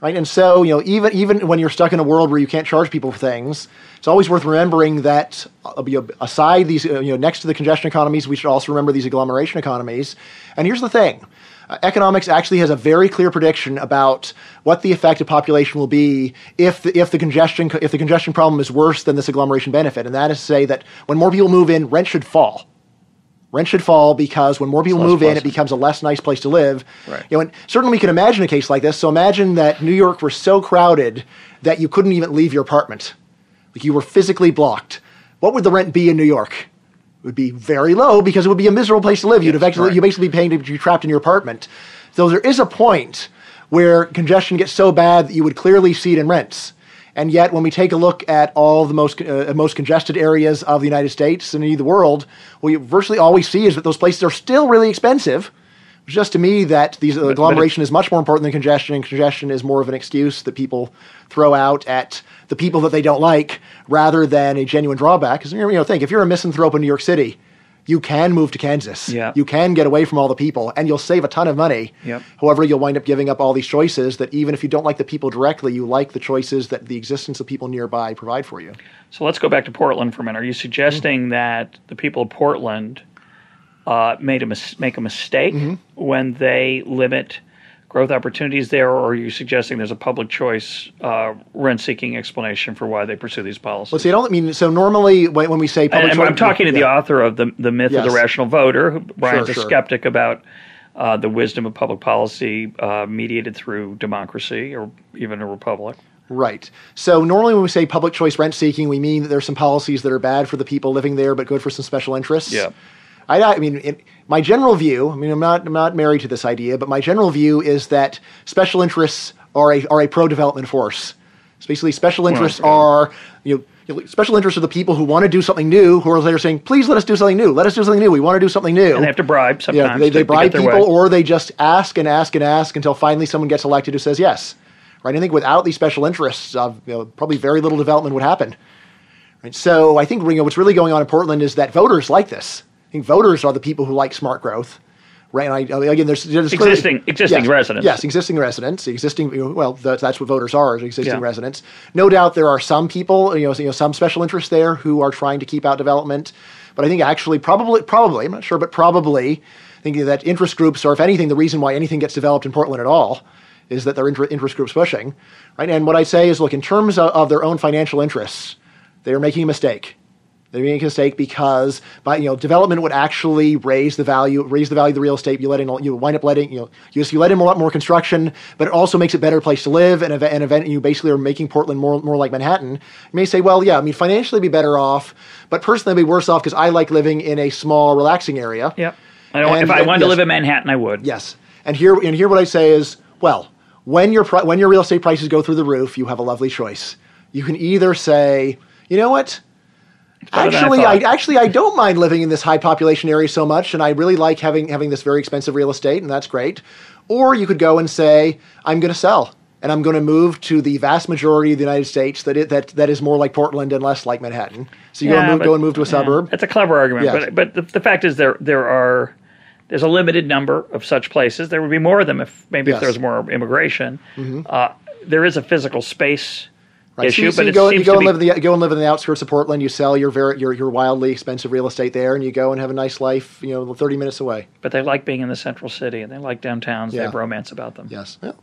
right? And so you know, even even when you're stuck in a world where you can't charge people for things, it's always worth remembering that uh, you know, aside these uh, you know next to the congestion economies, we should also remember these agglomeration economies. And here's the thing. Uh, economics actually has a very clear prediction about what the effect of population will be if the, if the congestion if the congestion problem is worse than this agglomeration benefit, and that is to say that when more people move in, rent should fall. Rent should fall because when more people move in, it becomes a less nice place to live. Right. You know, and certainly we can imagine a case like this. So imagine that New York were so crowded that you couldn't even leave your apartment, like you were physically blocked. What would the rent be in New York? Would be very low because it would be a miserable place to live. You'd eventually right. you basically be paying to be trapped in your apartment. So there is a point where congestion gets so bad that you would clearly see it in rents. And yet, when we take a look at all the most uh, most congested areas of the United States and the world, we virtually always see is that those places are still really expensive. Just to me that these agglomeration is much more important than congestion, and congestion is more of an excuse that people throw out at the people that they don't like rather than a genuine drawback. Because you know, think if you're a misanthrope in New York City, you can move to Kansas. Yeah. You can get away from all the people, and you'll save a ton of money. Yep. However, you'll wind up giving up all these choices that even if you don't like the people directly, you like the choices that the existence of people nearby provide for you. So let's go back to Portland for a minute. Are you suggesting Mm-hmm. that the people of Portland uh, made a mis- make a mistake Mm-hmm. when they limit growth opportunities there, or are you suggesting there's a public choice uh, rent-seeking explanation for why they pursue these policies? Let's see. I don't mean so. Normally, when, when we say public, and, and I'm talking to the author of the the myth of the rational voter. Who, Bryan's Sure, a sure. skeptic about uh, the wisdom of public policy uh, mediated through democracy or even a republic. Right. So normally when we say public choice rent seeking, we mean that there's some policies that are bad for the people living there, but good for some special interests. Yeah. I, I mean, in, my general view. I mean, I'm not I'm not married to this idea, but my general view is that special interests are a are a pro development force. So basically, special interests yeah. are you know special interests are the people who want to do something new, who are later saying, "Please let us do something new. Let us do something new. We want to do something new." And they have to bribe sometimes. Yeah, they, they bribe people, way. or they just ask and ask and ask until finally someone gets elected who says yes. Right? I think without these special interests, uh, you know, probably very little development would happen. Right? So I think you know, what's really going on in Portland is that voters like this. I think voters are the people who like smart growth. Right? And I, again, there's, there's clearly- Existing- existing yes, residents. Yes, existing residents, existing. Well, that's, that's what voters are, is existing Yeah. residents. No doubt there are some people, you know, you know, some special interests there who are trying to keep out development. But I think actually, probably, probably, I'm not sure, but probably, thinking that interest groups, or if anything, the reason why anything gets developed in Portland at all, is that are inter- interest groups pushing, right? And what I say is, look, in terms of, of their own financial interests, they are making a mistake. They're making a mistake because, by you know, development would actually raise the value, raise the value of the real estate. You let in, you wind up letting, you know, you, you let in a lot more construction, but it also makes it a better place to live. And event, and event, you basically are making Portland more, more like Manhattan. You may say, well, yeah, I mean, financially, be better off, but personally, I'd be worse off because I like living in a small, relaxing area. Yep. I don't, And- if I wanted to yes. live in Manhattan, I would. Yes. And here, and here, what I say is, well, when your pri- when your real estate prices go through the roof, you have a lovely choice. You can either say, you know what, than I actually, I, actually I don't mind living in this high population area so much, and I really like having having this very expensive real estate, and that's great. Or you could go and say, I'm going to sell. And I'm going to move to the vast majority of the United States that it, that that is more like Portland and less like Manhattan. So you go, and move, but- go and move to a yeah. suburb. That's a clever argument, Yes. but but the, the fact is there there are there's a limited number of such places. There would be more of them if maybe Yes. Mm-hmm. if there was more immigration. Uh, there is a physical space Right. issue, so, so but you go, you go and be live in the go and live in the outskirts of Portland. You sell your very your, your wildly expensive real estate there, and you go and have a nice life. You know, thirty minutes away. but they like being in the central city and they like downtowns. They have romance about them. Yes. Well,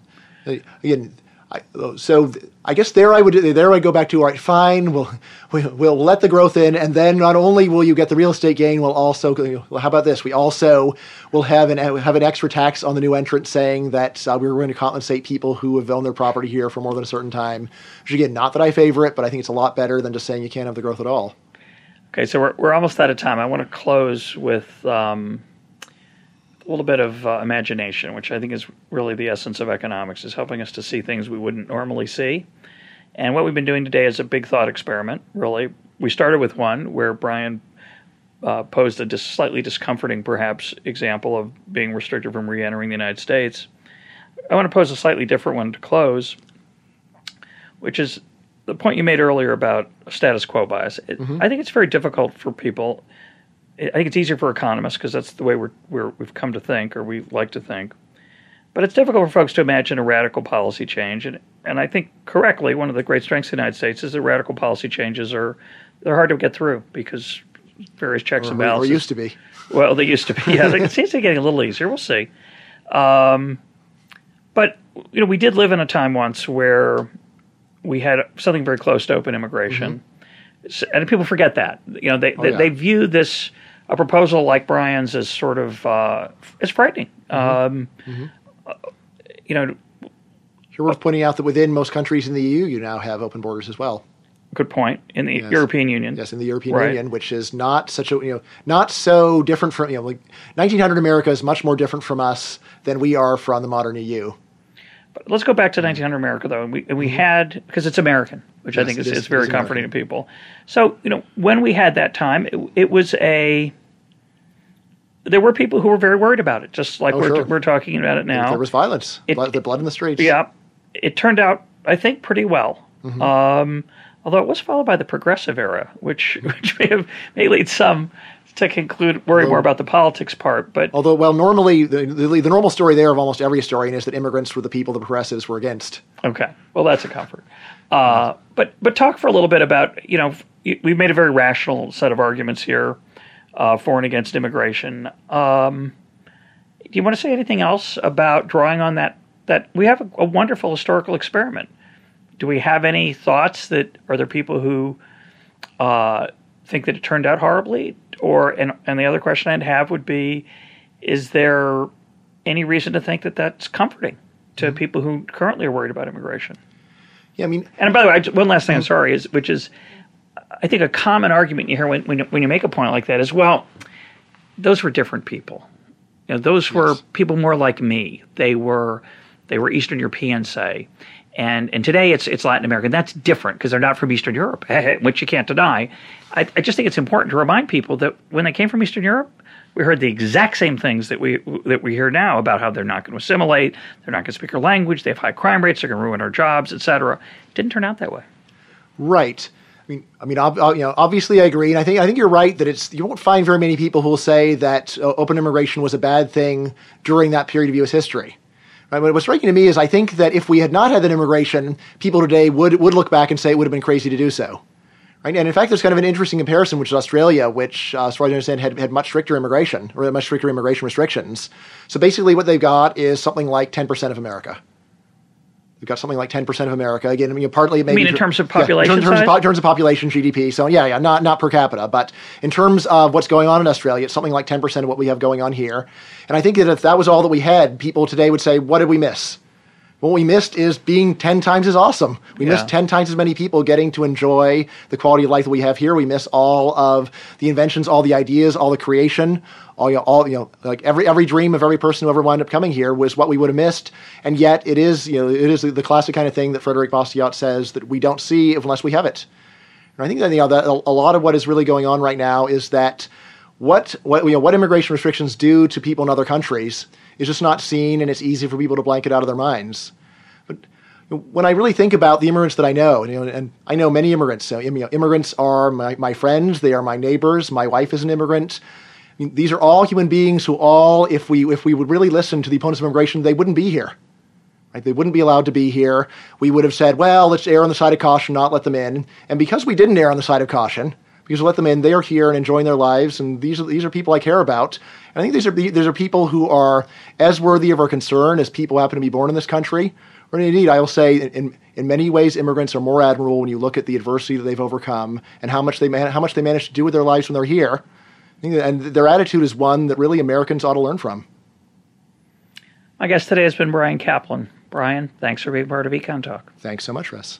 again, I, so I guess there I would there I go back to all right. Fine, we'll we'll, let the growth in, and then not only will you get the real estate gain, we'll also well, how about this? We also will have an have an extra tax on the new entrant saying that uh, we're going to compensate people who have owned their property here for more than a certain time. Which again, not that I favor it, but I think it's a lot better than just saying you can't have the growth at all. Okay, so we're we're almost out of time. I want to close with um, a little bit of uh, imagination, which I think is really the essence of economics, is helping us to see things we wouldn't normally see. And what we've been doing today is a big thought experiment. Really, we started with one where Bryan uh, posed a dis- slightly discomforting, perhaps, example of being restricted from re-entering the United States. I want to pose a slightly different one to close, which is the point you made earlier about status quo bias. It, I think it's very difficult for people. I think it's easier for economists because that's the way we're, we're, we've come to think, or we like to think. But it's difficult for folks to imagine a radical policy change, and and I think correctly, one of the great strengths of the United States is that radical policy changes are they're hard to get through because various checks and Or, or balances. used to be. Well, they used to be. Yeah, it seems to be getting a little easier. We'll see. Um, but you know, we did live in a time once where we had something very close to open immigration, S- and people forget that. You know, they they, Mm-hmm. Oh, yeah. they view this a proposal like Bryan's as sort of uh, it's frightening. Um, Mm-hmm. uh, you know, It's worth pointing out that within most countries in the EU, you now have open borders as well. good point. In the Yes. European Union, Yes, in the European Right. Union, which is not such a you know not so different from you know like 1900 America is much more different from us than we are from the modern EU. But let's go back to 1900 America, though. And we, and we had, because it's American, which I Mm-hmm. Think is, is- is very comforting to people. So, you know, when we had that time, it, it was a, there were people who were very worried about it, just like Oh, we're, sure. we're talking about it now. There was violence, It- blood, the blood in the streets. Yeah, it turned out, I think, pretty well. Mm-hmm. Um, although it was followed by the progressive era, which which may have may lead some to conclude worry more about the politics part. But Although, well, normally the, the the normal story there of almost every historian is that immigrants were the people the progressives were against. okay, well, that's a comfort. Uh, but but talk for a little bit about you know we've made a very rational set of arguments here uh, for and against immigration. Um, do you want to say anything else about drawing on that? That we have a, a wonderful historical experiment. Do we have any thoughts that are there people who uh, think that it turned out horribly? Or and and the other question I'd have would be, is there any reason to think that that's comforting to mm-hmm. people who currently are worried about immigration? Yeah, I mean, And by the way, I, just- one last thing. I'm mm-hmm. sorry, is which is, I think a common argument you hear when when, when you make a point like that is, well, those were different people. You know, those were Yes. people more like me. They were they were Eastern European, say, and and today it's it's Latin American. That's different because they're not from Eastern Europe, which you can't deny. I, I just think it's important to remind people that when they came from Eastern Europe, we heard the exact same things that we that we hear now about how they're not going to assimilate, they're not going to speak our language, they have high crime rates, they're going to ruin our jobs, etc. Didn't turn out that way. Right. I mean, I mean, ob- you know, obviously, I agree, and I think I think you're right that it's you won't find very many people who will say that uh, open immigration was a bad thing during that period of U.S. history. Right. But what's striking to me is I think that if we had not had that immigration, people today would would look back and say it would have been crazy to do so. And in fact, there's kind of an interesting comparison, which is Australia, which, uh, as far as I understand, had, had much stricter immigration or much stricter immigration restrictions. So basically, what they've got is something like 10% of America. They've got something like 10% of America. Again, I mean, partly maybe. mean in terms of Yeah, population in, terms, of, in terms of population, GDP. So, yeah, yeah, not, not per capita. But in terms of what's going on in Australia, it's something like 10% of what we have going on here. And I think that if that was all that we had, people today would say, what did we miss? What we missed is being 10 times as awesome. We Yeah. missed 10 times as many people getting to enjoy the quality of life that we have here. We miss all of the inventions, all the ideas, all the creation, all, you know, all, you know, like every, every dream of every person who ever wound up coming here was what we would have missed. And yet it is, you know, it is the classic kind of thing that Frederick Bastiat says that we don't see unless we have it. And I think that, you know, that a a lot of what is really going on right now is that what, what, you know, what immigration restrictions do to people in other countries is just not seen, and it's easy for people to blank it out of their minds. But when I really think about the immigrants that I know, and, you know, and I know many immigrants. So, immigrants are my, my friends; they are my neighbors. My wife is an immigrant. I mean, these are all human beings who all, if we if we would really listen to the opponents of immigration, they wouldn't be here. Right? They wouldn't be allowed to be here. We would have said, well, let's err on the side of caution, not let them in. And because we didn't err on the side of caution, because we let them in, they are here and enjoying their lives, and these are these are people I care about. And I think these are these are people who are as worthy of our concern as people who happen to be born in this country. Or indeed, I will say, in in many ways, immigrants are more admirable when you look at the adversity that they've overcome and how much they man- how much they manage to do with their lives when they're here. I think that- and their attitude is one that really Americans ought to learn from. My guest today has been Bryan Caplan. Bryan, thanks for being part of Econ Talk. Thanks so much, Russ.